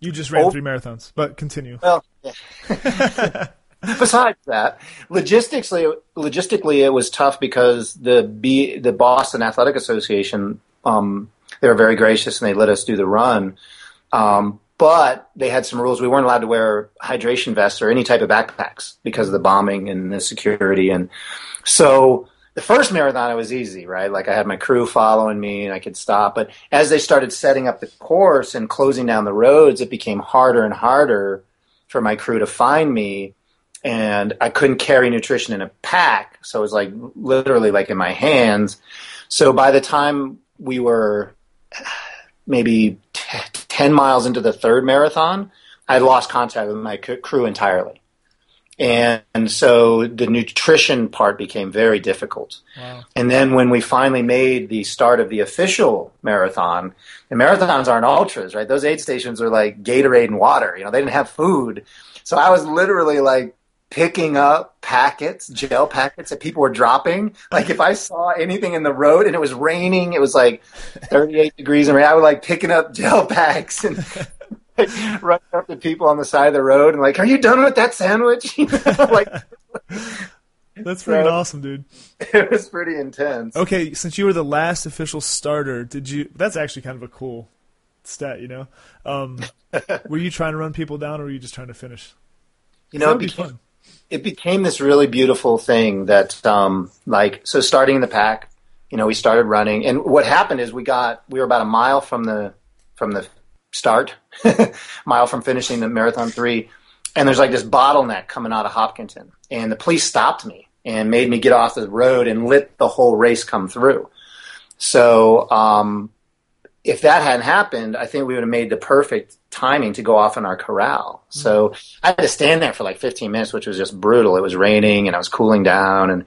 You just ran Oh. three marathons, but continue. well, yeah. besides that, logistically, logistically, it was tough because the B, the Boston Athletic Association, um, they were very gracious and they let us do the run. Um, but they had some rules. We weren't allowed to wear hydration vests or any type of backpacks because of the bombing and the security. And so the first marathon, it was easy, right? Like I had my crew following me and I could stop. But as they started setting up the course and closing down the roads, it became harder and harder for my crew to find me. And I couldn't carry nutrition in a pack. So it was like literally like in my hands. So by the time we were maybe t- 10 miles into the third marathon, I lost contact with my c- crew entirely. And, and so the nutrition part became very difficult. Wow. And then when we finally made the start of the official marathon, the marathons aren't ultras, right? Those aid stations are like Gatorade and water. You know, they didn't have food. So I was literally like picking up packets, gel packets that people were dropping. Like if I saw anything in the road and it was raining, it was like 38 degrees and rain, I would like picking up gel packs and like, running up to people on the side of the road and like, are you done with that sandwich? You know, like That's pretty So- awesome, dude. it was pretty intense. Okay, since you were the last official starter, did you? That's actually kind of a cool stat, you know. Um, were you trying to run people down, or were you just trying to finish? You know, it became, fun. It became this really beautiful thing that, um, like, so starting in the pack, you know, we started running, and what happened is we got we were about a mile from the from the start, mile from finishing the marathon three, and there's like this bottleneck coming out of Hopkinton, and the police stopped me and made me get off the road and let the whole race come through. So um, if that hadn't happened, I think we would have made the perfect timing to go off in our corral. Mm-hmm. So I had to stand there for like 15 minutes, which was just brutal. It was raining and I was cooling down and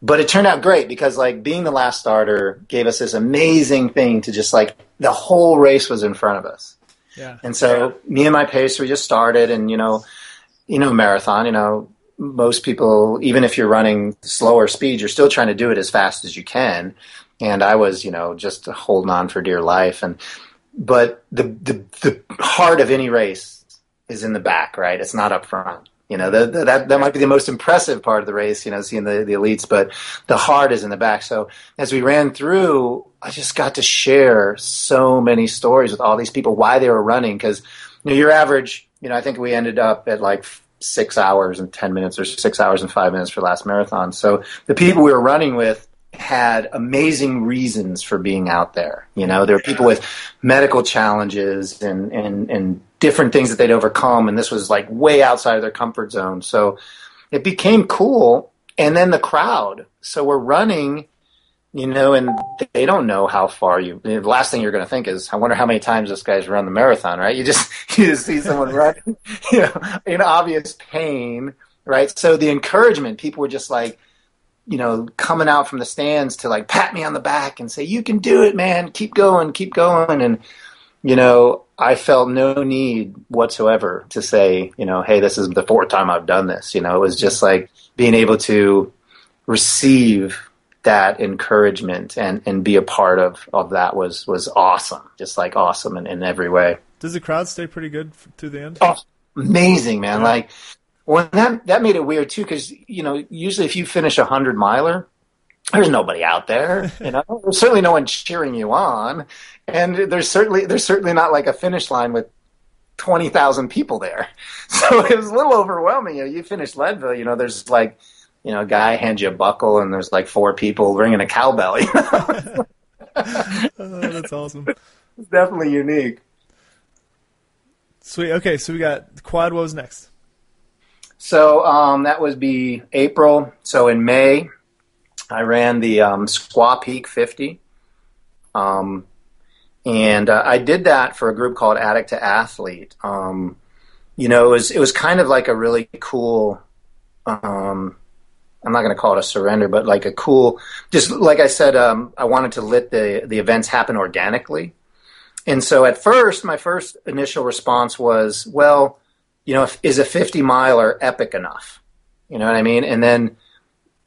but it turned out great because like being the last starter gave us this amazing thing to just like the whole race was in front of us. Yeah. And so me and my pacer, we just started and, you know, you know, marathon, you know, most people, even if you're running slower speeds, you're still trying to do it as fast as you can. And I was, you know, just holding on for dear life. And, but the, the, the heart of any race is in the back, right? It's not up front. You know, the, the, that, that might be the most impressive part of the race, you know, seeing the, the elites, but the heart is in the back. So as we ran through, I just got to share so many stories with all these people, why they were running. Cause, you know, your average, you know, I think we ended up at like six hours and 10 minutes or six hours and five minutes for last marathon. So the people we were running with had amazing reasons for being out there. You know, there were people with medical challenges and, and, and different things that they'd overcome. And this was like way outside of their comfort zone. So it became cool. And then the crowd. So we're running, you know, and they don't know how far you, the last thing you're going to think is, I wonder how many times this guy's run the marathon, right? You just, you just see someone running, you know, in obvious pain, right? So the encouragement, people were just like, you know, coming out from the stands to like pat me on the back and say, "You can do it, man. Keep going, keep going." And you know, I felt no need whatsoever to say, you know, hey, this is the fourth time I've done this. You know, it was just like being able to receive that encouragement and, and be a part of, of that was, was awesome. Just like awesome in, in every way. Does the crowd stay pretty good through the end? Oh, amazing, man. Yeah. Like, when that, that made it weird too, because, you know, usually if you finish a hundred miler, there's nobody out there, you know. there's certainly no one cheering you on, and there's certainly there's certainly not like a finish line with twenty thousand people there. So it was a little overwhelming. You, know, you finish Leadville, you know, there's like, you know, a guy hands you a buckle, and there's like four people ringing a cowbell. You know? oh, that's awesome. It's definitely unique. Sweet. Okay, so we got quad. Was next? So um, that would be April. So in May, I ran the um, Squaw Peak 50. Um, and uh, I did that for a group called Addict to Athlete. Um, you know, it was it was kind of like a really cool. Um, I'm not going to call it a surrender, but like a cool. Just like I said, um, I wanted to let the the events happen organically. And so at first, my first initial response was, well, you know, if, is a 50 miler epic enough? You know what I mean? And then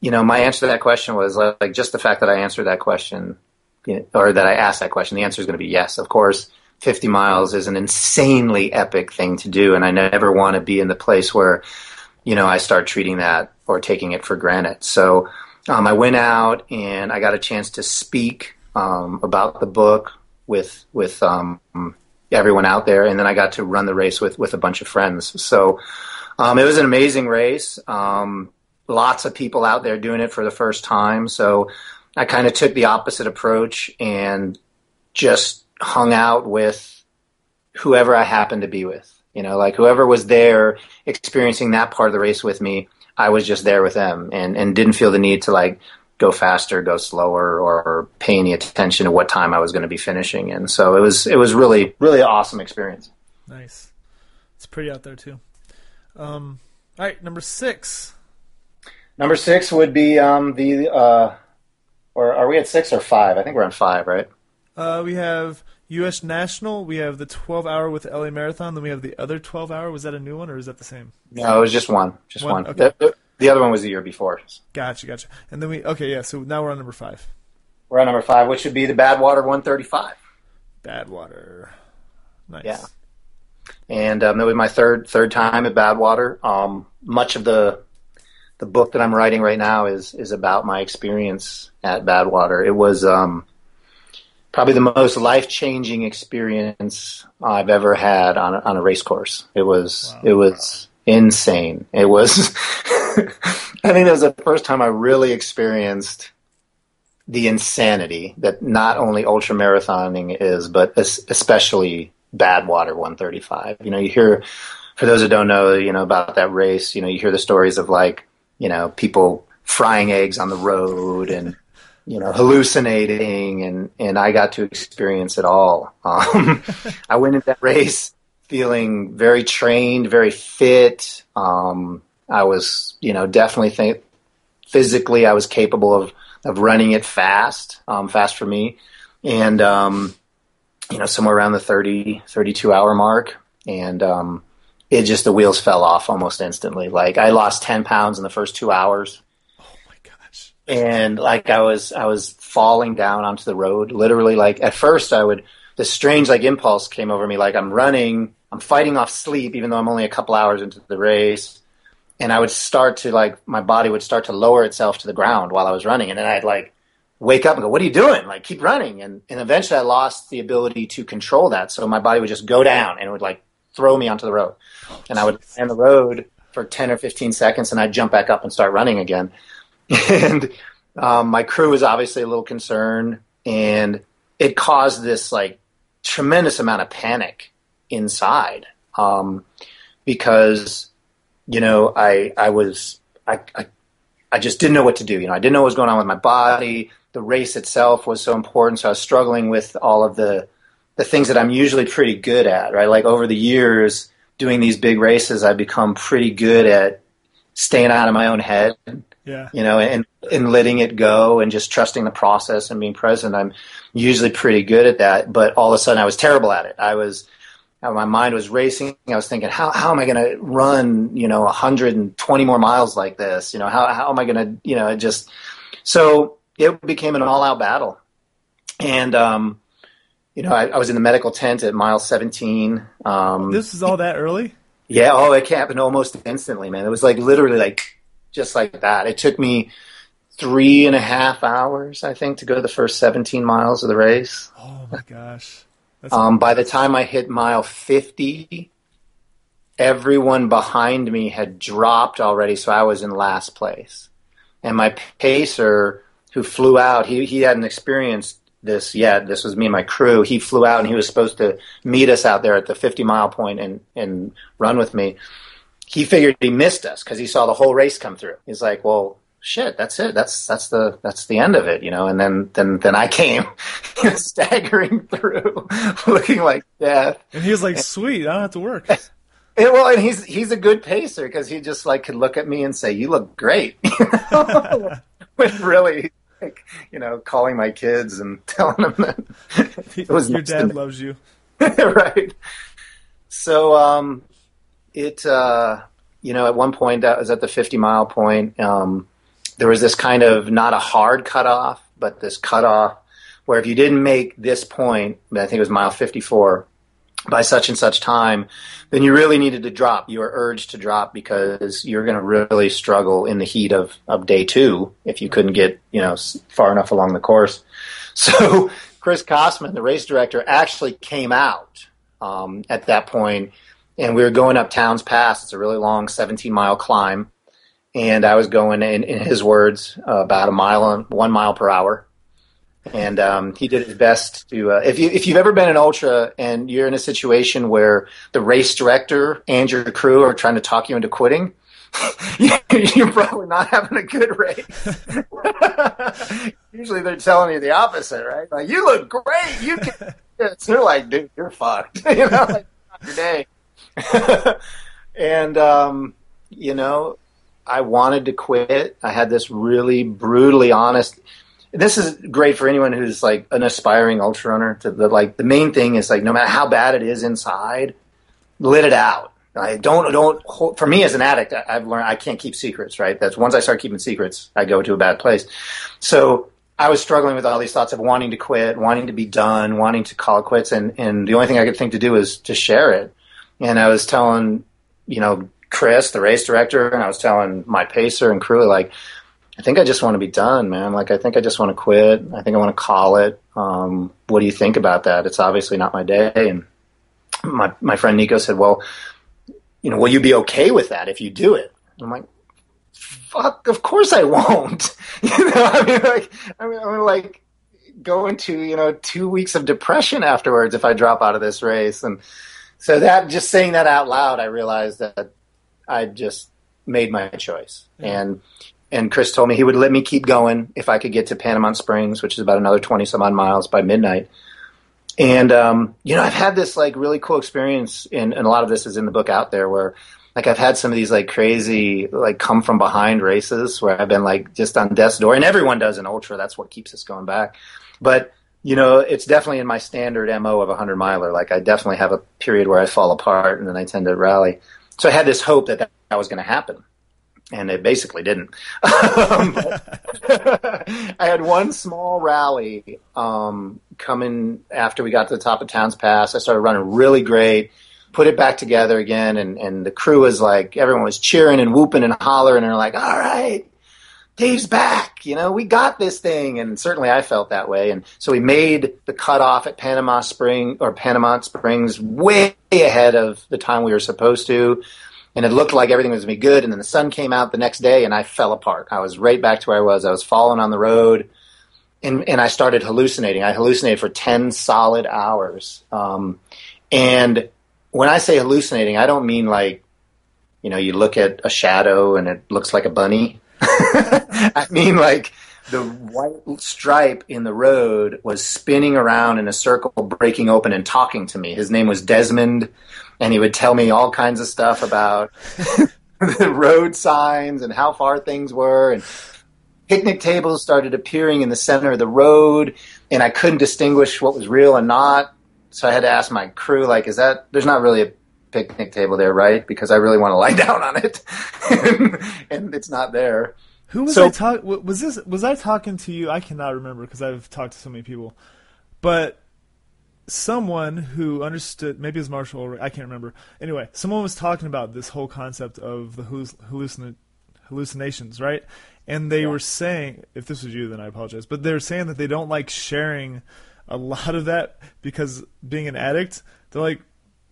you know, my answer to that question was like just the fact that I answered that question you know, or that I asked that question. The answer is going to be yes. Of course, 50 miles is an insanely epic thing to do, and I never want to be in the place where, you know, I start treating that or taking it for granted. So um, I went out and I got a chance to speak um, about the book with with um, everyone out there, and then I got to run the race with with a bunch of friends. So um, it was an amazing race. Um, lots of people out there doing it for the first time. So I kind of took the opposite approach and just hung out with whoever I happened to be with. You know, like whoever was there experiencing that part of the race with me, I was just there with them and, and didn't feel the need to like go faster, go slower, or pay any attention to what time I was going to be finishing in. So it was it was really really awesome experience. Nice, it's pretty out there too. Um, all right, number six. Number six would be um, the, uh, or are we at six or five? I think we're on five, right? Uh, we have U.S. National. We have the 12 hour with LA Marathon. Then we have the other 12 hour. Was that a new one or is that the same? No, it was just one. Just one. one. Okay. The, the, other one was the year before. Gotcha, gotcha. And then we, okay, yeah, so now we're on number five. We're on number five, which would be the Badwater 135. Badwater. Nice. Yeah. And um, that was my third third time at Badwater. Um, much of the the book that I'm writing right now is is about my experience at Badwater. It was um, probably the most life changing experience I've ever had on a, on a race course. It was wow. it was insane. It was. I think that was the first time I really experienced the insanity that not only ultra marathoning is, but especially Badwater 135. You know, you hear, for those who don't know, you know about that race. You know, you hear the stories of like you know, people frying eggs on the road and, you know, hallucinating and, and I got to experience it all. Um, I went into that race feeling very trained, very fit. Um, I was, you know, definitely think physically I was capable of, of running it fast, um, fast for me. And, um, you know, somewhere around the 30, 32 hour mark. And, um, it just the wheels fell off almost instantly. Like I lost ten pounds in the first two hours. Oh my gosh! And like I was I was falling down onto the road. Literally, like at first I would this strange like impulse came over me. Like I'm running, I'm fighting off sleep, even though I'm only a couple hours into the race. And I would start to like my body would start to lower itself to the ground while I was running, and then I'd like wake up and go, "What are you doing?" Like keep running, and and eventually I lost the ability to control that. So my body would just go down and it would like throw me onto the road. And I would stand the road for 10 or 15 seconds and I'd jump back up and start running again. And um, my crew was obviously a little concerned and it caused this like tremendous amount of panic inside um, because, you know, I, I was, I, I, I just didn't know what to do. You know, I didn't know what was going on with my body. The race itself was so important. So I was struggling with all of the, the things that I'm usually pretty good at, right? Like over the years doing these big races, I've become pretty good at staying out of my own head. Yeah. You know, and, and letting it go and just trusting the process and being present. I'm usually pretty good at that, but all of a sudden I was terrible at it. I was, my mind was racing. I was thinking, how how am I going to run, you know, 120 more miles like this? You know, how how am I going to, you know, just so it became an all out battle, and um, you know, I, I, was in the medical tent at mile 17. Um, this is all that early. Yeah. Oh, it happened almost instantly, man. It was like literally like just like that. It took me three and a half hours, I think, to go the first 17 miles of the race. Oh my gosh. Um, by the time I hit mile 50, everyone behind me had dropped already, so I was in last place. And my pacer, who flew out, he, he hadn't experienced this yet. This was me and my crew. He flew out and he was supposed to meet us out there at the 50 mile point and, and run with me. He figured he missed us because he saw the whole race come through. He's like, well, shit, that's it. That's that's the that's the end of it, you know. And then then then I came, staggering through, looking like death. And he was like, "Sweet, I don't have to work." And, well, and he's he's a good pacer because he just like could look at me and say, "You look great," when really. Like, you know, calling my kids and telling them that it was your dad loves you, right? So, um, it, uh, you know, at one point that was at the 50 mile point. Um, there was this kind of not a hard cutoff, but this cutoff where if you didn't make this point, I think it was mile 54, by such and such time, then you really needed to drop. You were urged to drop because you're going to really struggle in the heat of, of day two if you couldn't get, you know, far enough along the course. So Chris Kostman, the race director, actually came out um, at that point, and we were going up Towns Pass. It's a really long 17 mile climb and I was going in, in his words uh, about a mile on one mile per hour. And um, he did his best to. Uh, if you if you've ever been an ultra and you're in a situation where the race director and your crew are trying to talk you into quitting, you're probably not having a good race. Usually they're telling you the opposite, right? Like you look great, you can. They're like, dude, you're fucked. you know, like your day. and um, you know, I wanted to quit. I had this really brutally honest. This is great for anyone who's like an aspiring ultra runner. To the like, the main thing is like, no matter how bad it is inside, let it out. I don't don't hold, for me as an addict. I've learned I can't keep secrets. Right. That's once I start keeping secrets, I go to a bad place. So I was struggling with all these thoughts of wanting to quit, wanting to be done, wanting to call quits, and and the only thing I could think to do was to share it. And I was telling, you know, Chris, the race director, and I was telling my pacer and crew, like, I think I just want to be done, man. Like, I think I just want to quit. I think I want to call it. Um, what do you think about that? It's obviously not my day. And my my friend Nico said, well, you know, will you be okay with that if you do it? I'm like, fuck, of course I won't. you know, I mean, like, I mean, I'm like go into you know two weeks of depression afterwards if I drop out of this race. And so that just saying that out loud, I realized that I just made my choice. And and Chris told me he would let me keep going if I could get to Panamint Springs, which is about another twenty some odd miles by midnight. And um, you know, I've had this like really cool experience, and, and a lot of this is in the book out there, where like I've had some of these like crazy like come from behind races where I've been like just on death's door, and everyone does an ultra. That's what keeps us going back. But you know, it's definitely in my standard mo of a hundred miler. Like I definitely have a period where I fall apart, and then I tend to rally. So I had this hope that that, that was going to happen. And it basically didn't. Um, I had one small rally um, coming after we got to the top of Towns Pass. I started running really great, put it back together again, and, and the crew was like, everyone was cheering and whooping and hollering, and they're like, all right, Dave's back. You know, we got this thing. And certainly I felt that way. And so we made the cutoff at Panama Spring or Panamint Springs way ahead of the time we were supposed to. And it looked like everything was going to be good. And then the sun came out the next day and I fell apart. I was right back to where I was. I was falling on the road. And, and I started hallucinating. I hallucinated for 10 solid hours. Um, and when I say hallucinating, I don't mean like, you know, you look at a shadow and it looks like a bunny. I mean, like the white stripe in the road was spinning around in a circle, breaking open and talking to me. His name was Desmond, and he would tell me all kinds of stuff about the road signs and how far things were. And picnic tables started appearing in the center of the road, and I couldn't distinguish what was real and not. so I had to ask my crew, like, is that there's not really a picnic table there, right? Because I really want to lie down on it, and, and it's not there. Who was So- I talk? Was this? Was I talking to you? I cannot remember because I've talked to so many people, but someone who understood. Maybe it was Marshall. I can't remember. Anyway, someone was talking about this whole concept of the hallucin- hallucinations, right? And they Yeah. were saying, if this was you, then I apologize. But they were saying that they don't like sharing a lot of that because being an addict, they're like,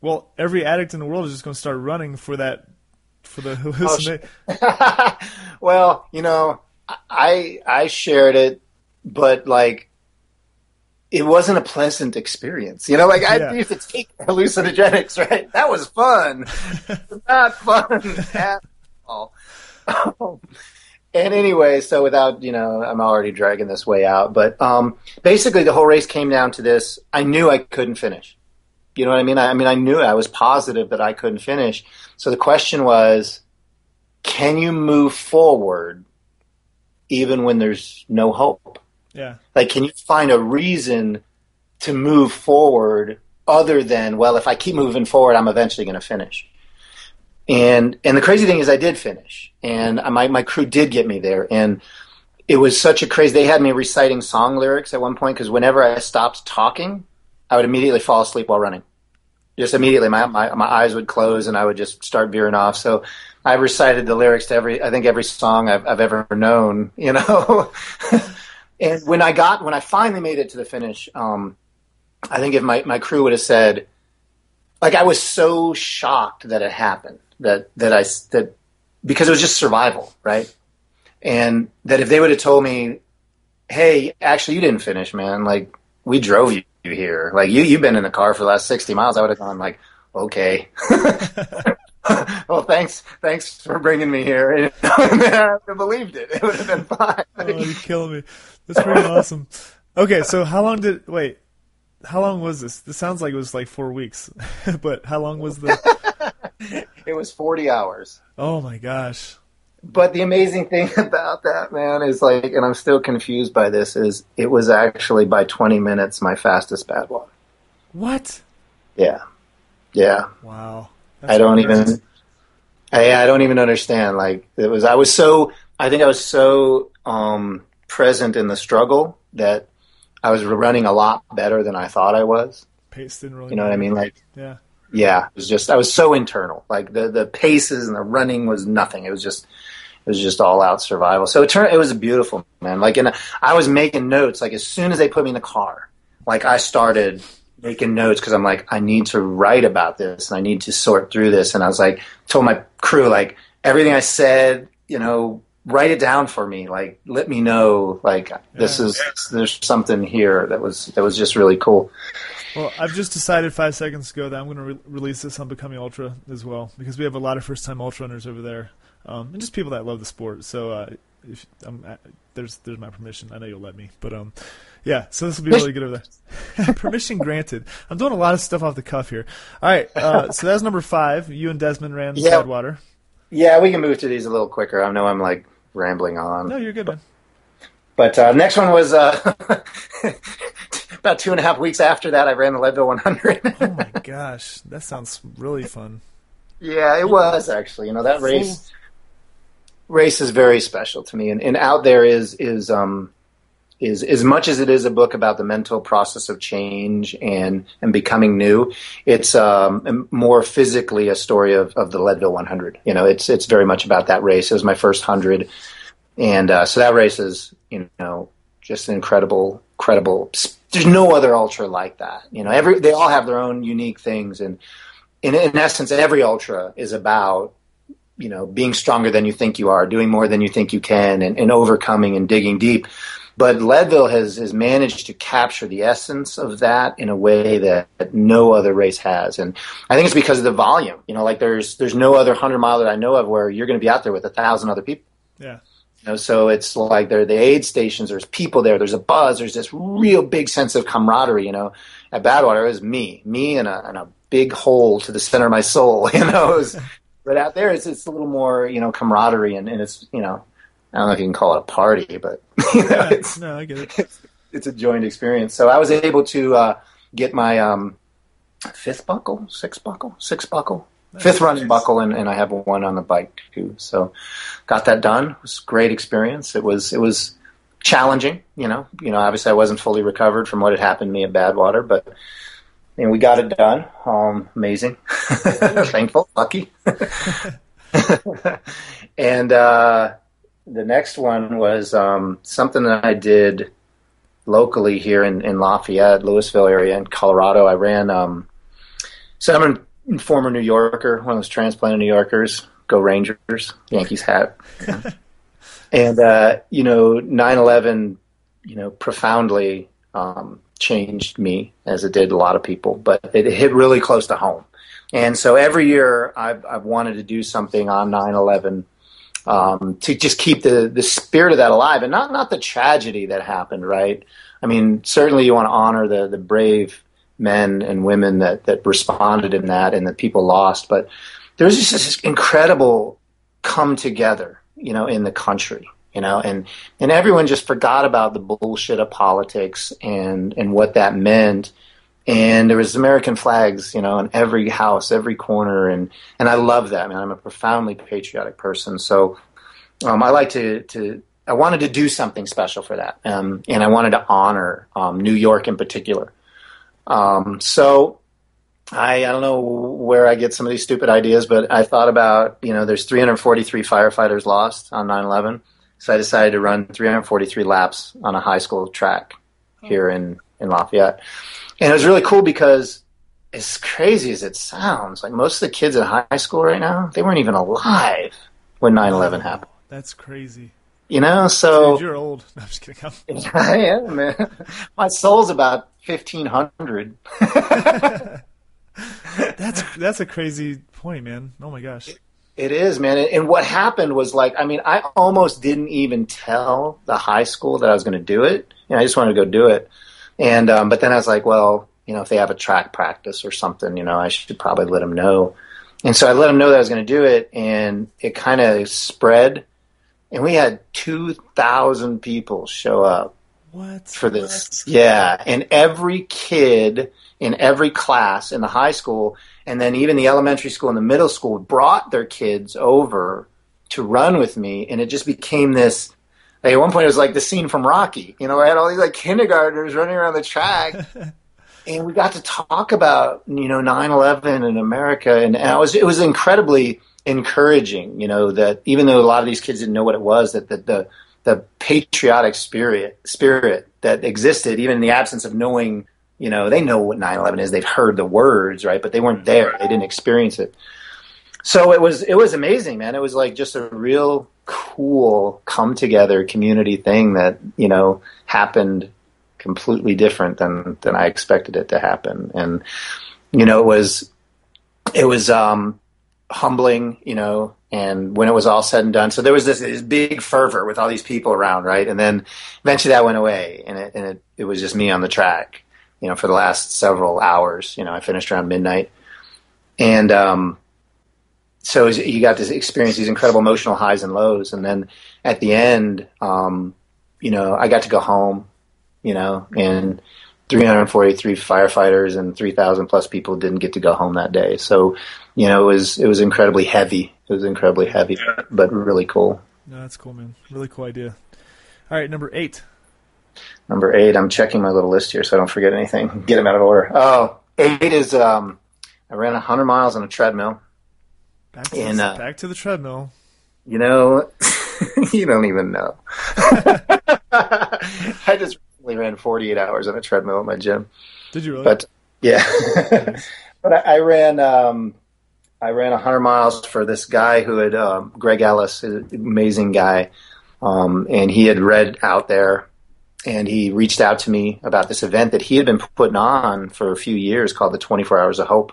well, every addict in the world is just going to start running for that, for the hallucination. well, you know, I I shared it, but like it wasn't a pleasant experience. You know, like I Yeah. used to take hallucinogenics, right? That was fun. Not fun at all. and anyway, so without, you know, I'm already dragging this way out, but um, basically the whole race came down to this. I knew I couldn't finish. You know what I mean? I, I mean, I knew I was positive that I couldn't finish. So the question was, can you move forward even when there's no hope? yeah. Like, can you find a reason to move forward other than, well, if I keep moving forward, I'm eventually going to finish. And and the crazy thing is, I did finish, and my my crew did get me there, and it was such a crazy. They had me reciting song lyrics at one point because whenever I stopped talking, I would immediately fall asleep while running. Just immediately, my, my my eyes would close, and I would just start veering off. So I recited the lyrics to every, I think every song I've, I've ever known, you know. and when I got, when I finally made it to the finish, um, I think if my, my crew would have said, like, I was so shocked that it happened that, that I, that, because it was just survival, right? And that if they would have told me, hey, actually, you didn't finish, man, like, we drove you here. Like, you, you've been in the car for the last 60 miles, I would have gone, like, okay. well, thanks, thanks for bringing me here. and I would have believed it. It would have been fine. Oh, you're killing me. That's pretty awesome. Okay, so how long did wait? How long was this? This sounds like it was like four weeks, but how long was the? it was 40 hours. Oh my gosh! But the amazing thing about that, man, is like, and I'm still confused by this, is it was actually by 20 minutes my fastest Badwater. What? Yeah. Yeah. Wow. I don't even. I, I don't even understand. Like it was, I was so. I think I was so um, present in the struggle that I was running a lot better than I thought I was. Pace didn't really. You know what I mean? Like, Yeah. yeah, it was just. I was so internal. Like the the paces and the running was nothing. It was just. It was just all out survival. So it turned. It was beautiful, man. Like, and I was making notes. Like as soon as they put me in the car, like I started making notes because I'm like, I need to write about this and I need to sort through this. And I was like, told my crew, like, everything I said, you know, write it down for me. Like, let me know, like, this Yeah. is, there's something here that was, that was just really cool. Well, I've just decided five seconds ago that I'm going to re- release this on Becoming Ultra as well because we have a lot of first-time ultra runners over there, um, and just people that love the sport. So, uh, if um, uh, there's there's my permission. I know you'll let me, but um, yeah. So this will be really good over there. permission granted. I'm doing a lot of stuff off the cuff here. All right. Uh, so that's number five. You and Desmond ran Yeah. Badwater. Yeah, we can move to these a little quicker. I know I'm like rambling on. No, you're good, man. But uh, next one was uh, about two and a half weeks after that. I ran the Leadville 100. Oh my gosh, that sounds really fun. yeah, it was actually. You know that race race is very special to me, and, and out there is is um is as much as it is a book about the mental process of change and and becoming new. It's um more physically a story of, of the Leadville 100. You know, it's it's very much about that race. It was my first hundred, and uh, so that race is you know just an incredible incredible. There's no other ultra like that. You know, every they all have their own unique things, and in, in essence, every ultra is about you know being stronger than you think you are, doing more than you think you can, and, and overcoming and digging deep. But Leadville has, has managed to capture the essence of that in a way that, that no other race has, and I think it's because of the volume. You know, like there's there's no other hundred mile that I know of where you're going to be out there with a thousand other people. Yeah. You know, so it's like there are the aid stations. There's people there. There's a buzz. There's this real big sense of camaraderie. You know, at Badwater it was me, me, and a, and a big hole to the center of my soul. You know, it was, but out there it's it's a little more you know camaraderie, and, and it's you know I don't know if you can call it a party, but you know, Yeah, it's no, I get it. it's a joint experience. So I was able to uh, get my um, fifth buckle, sixth buckle, sixth buckle, fifth running buckle, and, and I have one on the bike too. So got that done. It was a great experience. It was it was challenging. You know, you know, obviously I wasn't fully recovered from what had happened to me at Badwater, but and we got it done. Um, amazing, thankful, lucky. and uh, the next one was um, something that I did locally here in, in Lafayette, Louisville area in Colorado. I ran. Um, so I'm a former New Yorker, one of those transplanted New Yorkers. Go Rangers, Yankees hat. and uh, you know, 9/11, you know, profoundly um, changed me as it did a lot of people, but it hit really close to home. And so every year I've, I've wanted to do something on 9/11 um, to just keep the the spirit of that alive, and not not the tragedy that happened. Right? I mean, certainly you want to honor the the brave men and women that that responded in that, and that people lost. But there's just this incredible come together, you know, in the country you know, and and everyone just forgot about the bullshit of politics and and what that meant. And there was American flags, you know, in every house, every corner, and and I love that. Man, I'm a profoundly patriotic person, so um, I like to to I wanted to do something special for that, um, and I wanted to honor um, New York in particular. Um, so I, I don't know where I get some of these stupid ideas, but I thought about you know there's 343 firefighters lost on 9/11. So I decided to run 343 laps on a high school track hmm. here in, in Lafayette. And it was really cool because as crazy as it sounds, like most of the kids in high school right now, they weren't even alive when 9-11 happened. That's crazy. You know, so Dude, you're old. No, I'm just kidding. I am, man. My soul's about fifteen hundred. that's that's a crazy point, man. Oh my gosh. It is, man. And what happened was like, I mean, I almost didn't even tell the high school that I was going to do it. You know, I just wanted to go do it. And, um, but then I was like, well, you know, if they have a track practice or something, you know, I should probably let them know. And so I let them know that I was going to do it and it kind of spread and we had 2,000 people show up. What? For this. What? Yeah. And every kid in every class in the high school and then even the elementary school and the middle school brought their kids over to run with me, and it just became this. Like at one point, it was like the scene from Rocky. You know, I had all these like kindergartners running around the track, and we got to talk about you know 9/11 in America, and, and I was it was incredibly encouraging. You know that even though a lot of these kids didn't know what it was, that the the, the patriotic spirit spirit that existed even in the absence of knowing you know, they know what 9/11 is. They've heard the words, right? But they weren't there. They didn't experience it. So it was it was amazing, man. It was like just a real cool come together community thing that, you know, happened completely different than than I expected it to happen. And you know, it was it was um humbling, you know, and when it was all said and done, so there was this, this, big fervor with all these people around, right? And then eventually that went away, and it and it, it was just me on the track, you know, for the last several hours. You know, I finished around midnight, and um, so you got to experience these incredible emotional highs and lows, and then at the end, um, you know, I got to go home, you know, and 343 firefighters and 3,000 plus people didn't get to go home that day. So, you know, it was it was incredibly heavy. It was incredibly heavy, but really cool. No, that's cool, man. Really cool idea. All right, number eight. Number eight, I'm checking my little list here so I don't forget anything. Get them out of order. Oh, eight is um, I ran 100 miles on a treadmill. Back to, uh, back to the treadmill. You know, you don't even know. I just recently ran 48 hours on a treadmill at my gym. Did you really? But yeah, but I, I ran. Um, I ran 100 miles for this guy who had um, Greg Ellis, amazing guy, um, and he had read out there and he reached out to me about this event that he had been putting on for a few years called the 24 Hours of Hope.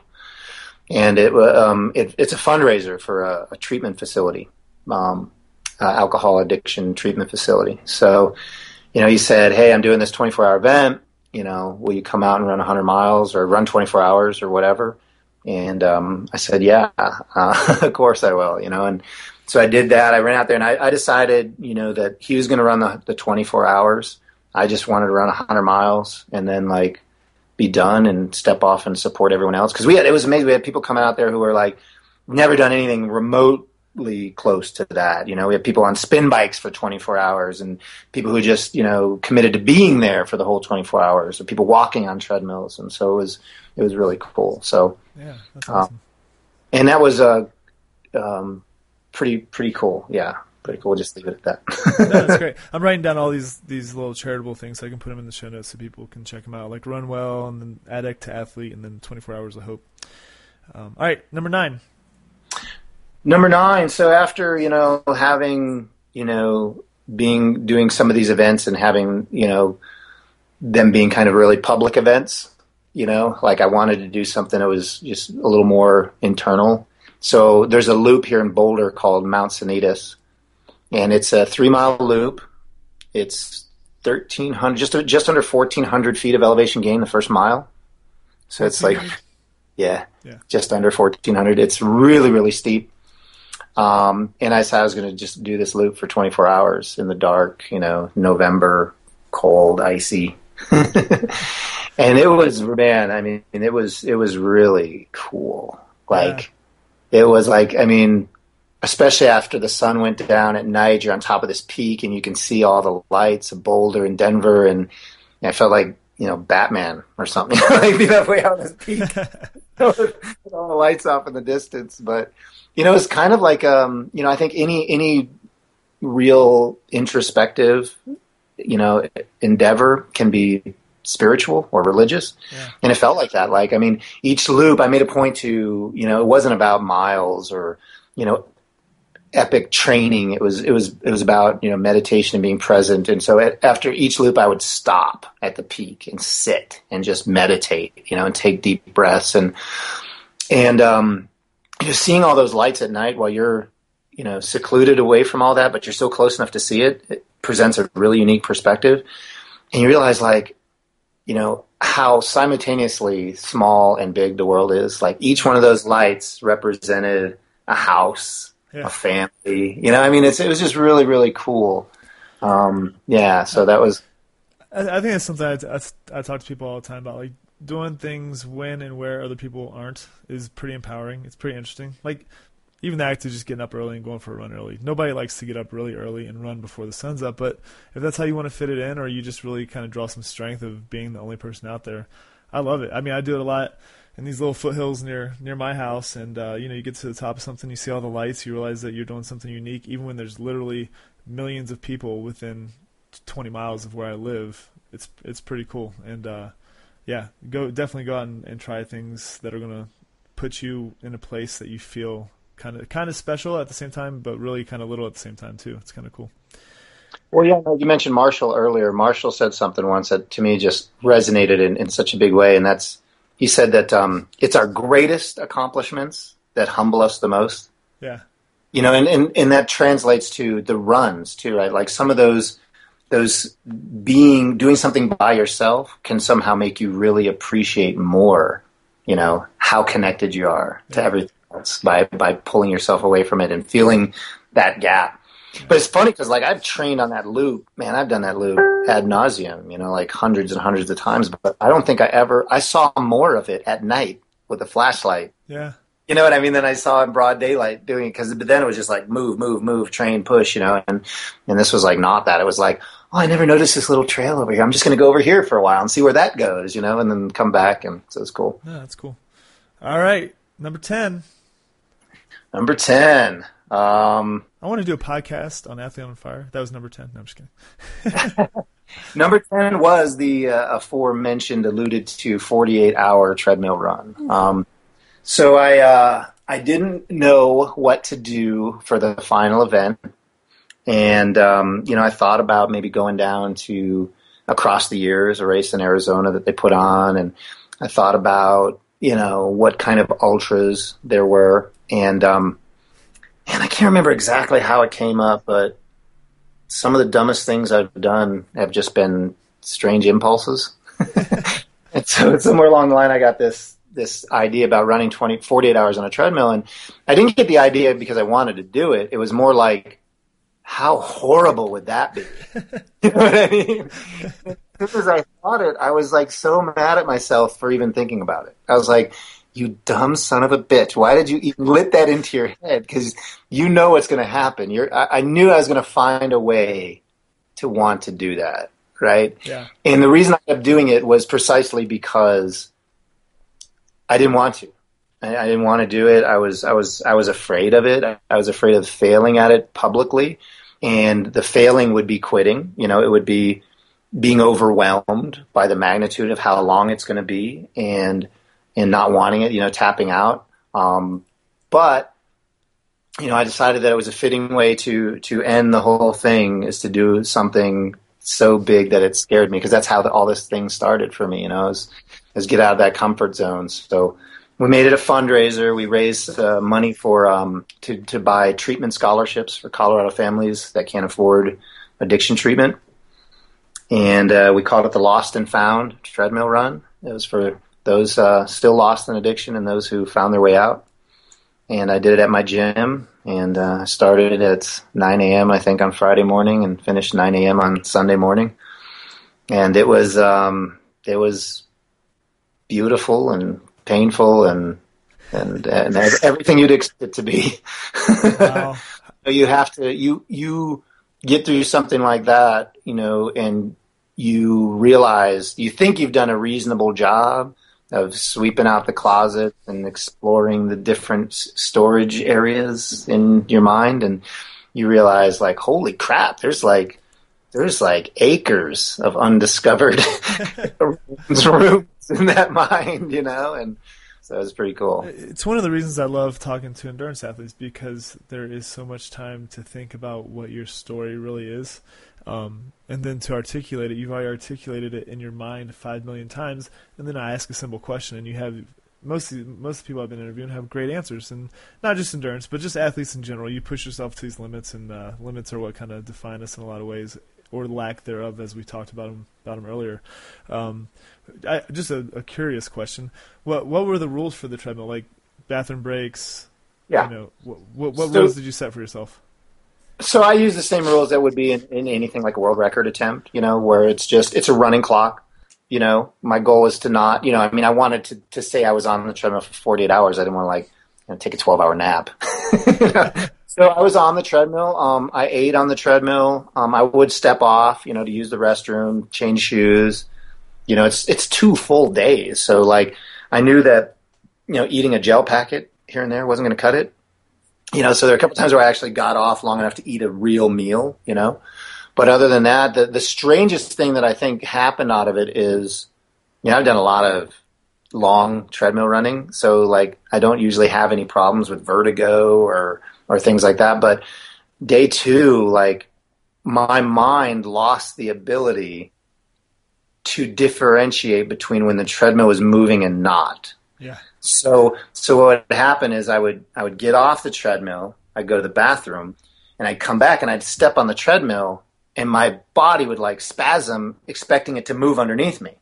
And it, um, it it's a fundraiser for a, a treatment facility, um, alcohol addiction treatment facility. So, you know, he said, "Hey, I'm doing this 24 hour event. You know, will you come out and run 100 miles or run 24 hours or whatever?" And um, I said, "Yeah, uh, of course I will." You know, and so I did that. I ran out there and I, I decided, you know, that he was going to run the, the 24 hours I just wanted to run 100 miles and then like be done and step off and support everyone else. Because we had it was amazing. We had people coming out there who were like never done anything remotely close to that. You know, we had people on spin bikes for 24 hours and people who just you know committed to being there for the whole 24 hours, or people walking on treadmills, and so it was it was really cool. So yeah, that's awesome. Um, and that was a uh, um, pretty pretty cool. Yeah, pretty cool. We'll just leave it at that. no, that's great. I'm writing down all these these little charitable things so I can put them in the show notes so people can check them out, like Runwell and then Addict to Athlete and then 24 Hours of Hope. Um, all right, number nine. Number nine. So after you know having you know being doing some of these events and having you know them being kind of really public events, you know, like I wanted to do something that was just a little more internal. So there's a loop here in Boulder called Mount Sanitas, and it's a three mile loop. It's thirteen hundred, just just under fourteen hundred feet of elevation gain the first mile. So it's like, yeah, yeah, just under fourteen hundred. It's really really steep. Um, and I said I was going to just do this loop for 24 hours in the dark, you know, November, cold, icy. and it was, man, I mean, it was, it was really cool. Like, yeah. it was like, I mean, especially after the sun went down at night, you're on top of this peak and you can see all the lights of Boulder and Denver. And, and I felt like, you know, Batman or something, like being up way on this peak, with all the lights off in the distance. But, you know, it's kind of like, um, you know, I think any, any real introspective, you know, endeavor can be spiritual or religious. Yeah. And it felt like that. Like, I mean, each loop I made a point to, you know, it wasn't about miles or, you know, epic training. It was it was it was about you know meditation and being present. And so at, after each loop, I would stop at the peak and sit and just meditate, you know, and take deep breaths and and um, just seeing all those lights at night while you're you know secluded away from all that, but you're still close enough to see it. It presents a really unique perspective, and you realize like you know how simultaneously small and big the world is. Like each one of those lights represented a house yeah. a family. You know, I mean, it's it was just really really cool. Um, yeah, so that was. I, I think it's something I, I, I talk to people all the time about, like doing things when and where other people aren't is pretty empowering. It's pretty interesting. Like even the act of just getting up early and going for a run early. Nobody likes to get up really early and run before the sun's up, but if that's how you want to fit it in, or you just really kind of draw some strength of being the only person out there, I love it. I mean, I do it a lot in these little foothills near near my house, and uh, you know you get to the top of something, you see all the lights, you realize that you're doing something unique, even when there's literally millions of people within 20 miles of where I live. It's it's pretty cool, and uh, yeah, go definitely go out and, and try things that are gonna put you in a place that you feel kind of kind of special at the same time, but really kind of little at the same time too. It's kind of cool. Well, yeah, you mentioned Marshall earlier. Marshall said something once that to me just resonated in, in such a big way, and that's he said that um, it's our greatest accomplishments that humble us the most. Yeah. You know, and, and, and that translates to the runs too, right? Like some of those those being doing something by yourself can somehow make you really appreciate more, you know, how connected you are to everything else by by pulling yourself away from it and feeling that gap. But it's funny because like I've trained on that loop, man. I've done that loop ad nauseum, you know, like hundreds and hundreds of times. But I don't think I ever I saw more of it at night with a flashlight. Yeah. You know what I mean? Then I saw in broad daylight doing it because, but then it was just like move, move, move, train, push, you know. And and this was like not that. It was like, oh, I never noticed this little trail over here. I'm just going to go over here for a while and see where that goes, you know, and then come back. And so it's cool. Yeah, that's cool. All right, number ten. Number ten. Um, I want to do a podcast on Athlete on Fire. That was number 10. No, I'm just kidding. number 10 was the uh, aforementioned, alluded to 48 hour treadmill run. Um, so I, uh, I didn't know what to do for the final event. And, um, you know, I thought about maybe going down to across the years, a race in Arizona that they put on. And I thought about, you know, what kind of ultras there were. And, um, and I can't remember exactly how it came up, but some of the dumbest things I've done have just been strange impulses. and so somewhere along the line, I got this this idea about running 20, 48 hours on a treadmill, and I didn't get the idea because I wanted to do it. It was more like how horrible would that be? you know what I mean? as soon as I thought it, I was like so mad at myself for even thinking about it. I was like, you dumb son of a bitch. Why did you even let that into your head? Because you know what's going to happen. You're, I, I knew I was going to find a way to want to do that, right? Yeah. And the reason I kept doing it was precisely because I didn't want to. I, I didn't want to do it. I was, I was, I was afraid of it. I, I was afraid of failing at it publicly, and the failing would be quitting. You know, it would be being overwhelmed by the magnitude of how long it's going to be, and and not wanting it. You know, tapping out. Um, but you know, I decided that it was a fitting way to to end the whole thing is to do something so big that it scared me because that's how the, all this thing started for me. You know, is is get out of that comfort zone. So we made it a fundraiser. We raised uh, money for um, to to buy treatment scholarships for Colorado families that can't afford addiction treatment, and uh, we called it the Lost and Found Treadmill Run. It was for those uh, still lost in addiction and those who found their way out. And I did it at my gym, and uh, started at 9 a.m. I think on Friday morning, and finished 9 a.m. on Sunday morning. And it was um, it was beautiful and painful and and and everything you'd expect it to be. Wow. you have to you you get through something like that, you know, and you realize you think you've done a reasonable job of sweeping out the closet and exploring the different storage areas in your mind and you realize like holy crap there's like there's like acres of undiscovered rooms in that mind you know and so it's pretty cool It's one of the reasons I love talking to endurance athletes because there is so much time to think about what your story really is. Um, and then to articulate it, you've already articulated it in your mind five million times, and then I ask a simple question, and you have most most people I've been interviewing have great answers, and not just endurance, but just athletes in general. You push yourself to these limits, and uh, limits are what kind of define us in a lot of ways, or lack thereof, as we talked about them about them earlier. Um, I, just a, a curious question: what what were the rules for the treadmill? Like bathroom breaks? yeah You know, what what, what So- rules did you set for yourself? So I use the same rules that would be in, in anything like a world record attempt, you know, where it's just it's a running clock. You know, my goal is to not, you know, I mean, I wanted to to say I was on the treadmill for 48 hours. I didn't want to like you know, take a 12 hour nap. so I was on the treadmill. Um, I ate on the treadmill. Um, I would step off, you know, to use the restroom, change shoes. You know, it's it's two full days. So like, I knew that, you know, eating a gel packet here and there wasn't going to cut it you know, so there are a couple times where I actually got off long enough to eat a real meal, you know. But other than that, the the strangest thing that I think happened out of it is, you know, I've done a lot of long treadmill running, so like I don't usually have any problems with vertigo or or things like that. But day two, like my mind lost the ability to differentiate between when the treadmill was moving and not. Yeah. So so what would happen is I would I would get off the treadmill, I'd go to the bathroom, and I'd come back and I'd step on the treadmill and my body would like spasm expecting it to move underneath me.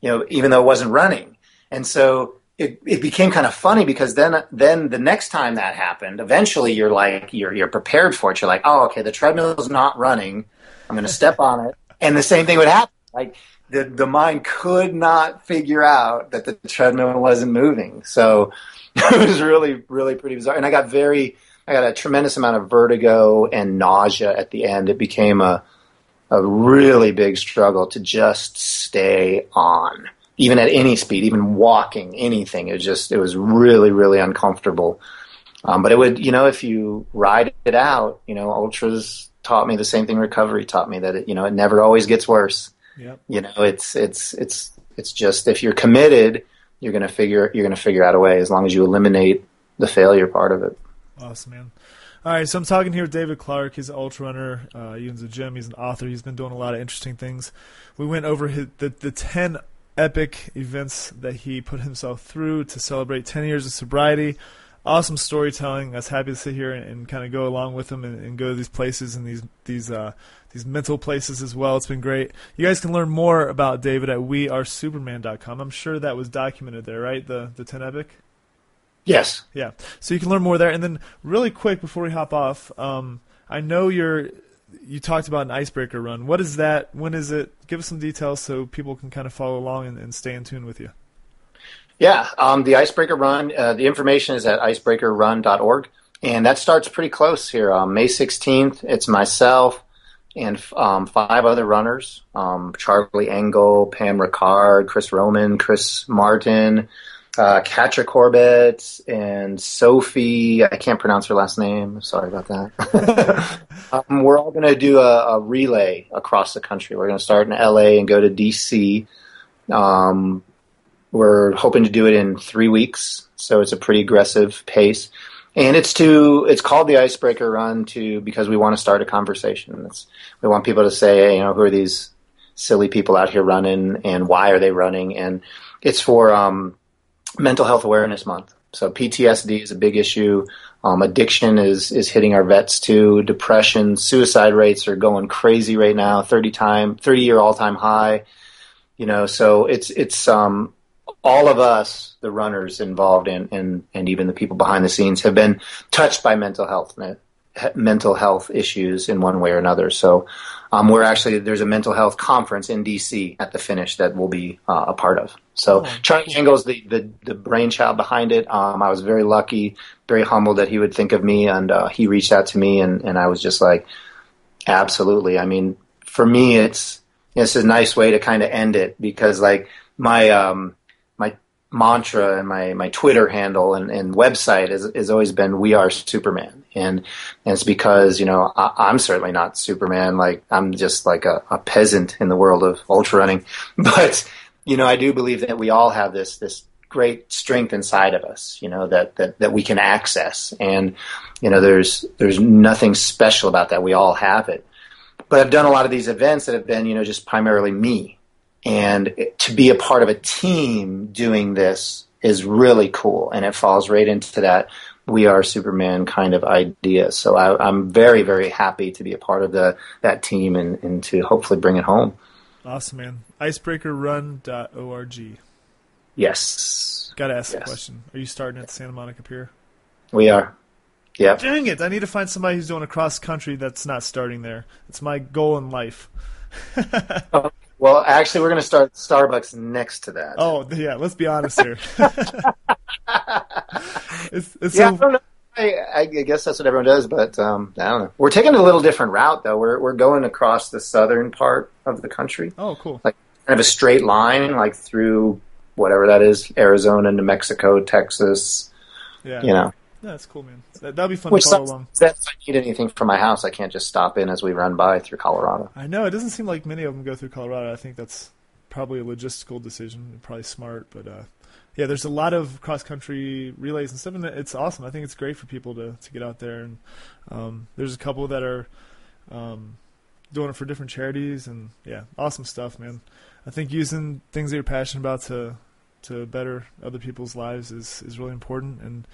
You know, even though it wasn't running. And so it, it became kind of funny because then then the next time that happened, eventually you're like you're you're prepared for it. You're like, oh okay, the treadmill is not running. I'm gonna step on it. And the same thing would happen. Like the the mind could not figure out that the treadmill wasn't moving. So it was really really pretty bizarre. And I got very I got a tremendous amount of vertigo and nausea at the end. It became a a really big struggle to just stay on, even at any speed, even walking, anything. It was just it was really really uncomfortable. Um, but it would you know if you ride it out, you know ultras taught me the same thing. Recovery taught me that it you know it never always gets worse Yep. you know it's it's it's it's just if you're committed you're going to figure you're to figure out a way as long as you eliminate the failure part of it Awesome, man. All right, so I'm talking here with David Clark. He's an ultra runner. Uh, he owns a gym. He's an author. He's been doing a lot of interesting things. We went over his, the the ten epic events that he put himself through to celebrate 10 years of sobriety. Awesome storytelling. I was happy to sit here and, and kind of go along with him and, and go to these places and these these uh, these mental places as well. It's been great. You guys can learn more about David at wearesuperman.com. I'm sure that was documented there, right? The the 10 epic. yes Yeah. So you can learn more there. And then, really quick before we hop off, um, I know you're. You talked about an icebreaker run. What is that? When is it? Give us some details so people can kind of follow along and, and stay in tune with you. Yeah, um, the icebreaker run. Uh, the information is at icebreakerrun.org, and that starts pretty close here. Um, May 16th. It's myself and um, five other runners: um, Charlie Engle, Pam Ricard, Chris Roman, Chris Martin, uh, Catra Corbett, and Sophie. I can't pronounce her last name. Sorry about that. um, we're all going to do a, a, relay across the country. We're going to start in LA and go to DC. Um, we're hoping to do it in three weeks, so it's a pretty aggressive pace. And it's to it's called the icebreaker run to because we want to start a conversation. It's, we want people to say, hey, you know, who are these silly people out here running, and why are they running? And it's for um, Mental Health Awareness Month. So PTSD is a big issue. Um, addiction is is hitting our vets too. Depression, suicide rates are going crazy right now. Thirty time, thirty year all time high. You know, so it's it's um, all of us, the runners involved in, and and even the people behind the scenes, have been touched by mental health mental health issues in one way or another. So um, we're actually there's a mental health conference in DC at the finish that we'll be uh, a part of. So oh, Charlie Engle's the, the the brainchild behind it. Um, I was very lucky, very humbled that he would think of me, and uh, he reached out to me, and and I was just like, absolutely. I mean, for me, it's it's a nice way to kind of end it because like my um, mantra and my, my Twitter handle and, and website has, has always been "We are Superman," and and it's because you know I, am certainly not Superman. Like I'm just like a, a peasant in the world of ultra running, but you know I do believe that we all have this this great strength inside of us. You know that that that we can access, and you know there's there's nothing special about that. We all have it. But I've done a lot of these events that have been you know just primarily me and to be a part of a team doing this is really cool, and it falls right into that we are Superman kind of idea. So I, am very, very happy to be a part of the that team and, and to hopefully bring it home. Awesome, man. Icebreakerrun.org. Yes. Got to ask yes. a question. Are you starting at the Santa Monica Pier? We are. Yeah. Dang it! I need to find somebody who's doing a cross country that's not starting there. It's my goal in life. oh, well, actually, we're going to start Starbucks next to that. Oh, yeah. Let's be honest here. it's, it's yeah, so... I, don't know. I, I, guess that's what everyone does, but um, I don't know. We're taking a little different route, though. We're we're going across the southern part of the country. Oh, cool. Like kind of a straight line, like through whatever that is, Arizona, New Mexico, Texas. Yeah. You know. That's cool, man. That, would be fun Which to follow along. That if I need anything from my house, I can't just stop in as we run by through Colorado. I know it doesn't seem like many of them go through Colorado. I think that's probably a logistical decision, probably smart, but uh, yeah, there's a lot of cross country relays and stuff, and it's awesome. I think it's great for people to to get out there, and um, there's a couple that are um, doing it for different charities, and yeah, awesome stuff, man. I think using things that you're passionate about to to better other people's lives is is really important, and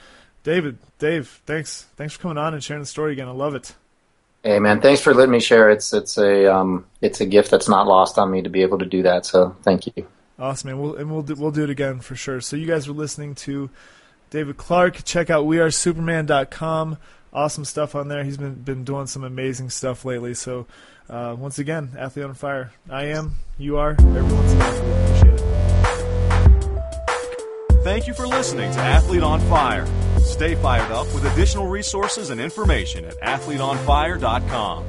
David, Dave, thanks, thanks for coming on and sharing the story again. I love it. Hey man, thanks for letting me share. It's it's a um, it's a gift that's not lost on me to be able to do that. So thank you. Awesome, man. We'll, and we'll do, we'll do it again for sure. So you guys were listening to David Clark. Check out wearesuperman.com. Awesome stuff on there. He's been been doing some amazing stuff lately. So uh, once again, athlete on fire. I am. You are. Everyone's appreciate it. Thank you for listening to Athlete on Fire. Stay fired up with additional resources and information at athleteonfire.com.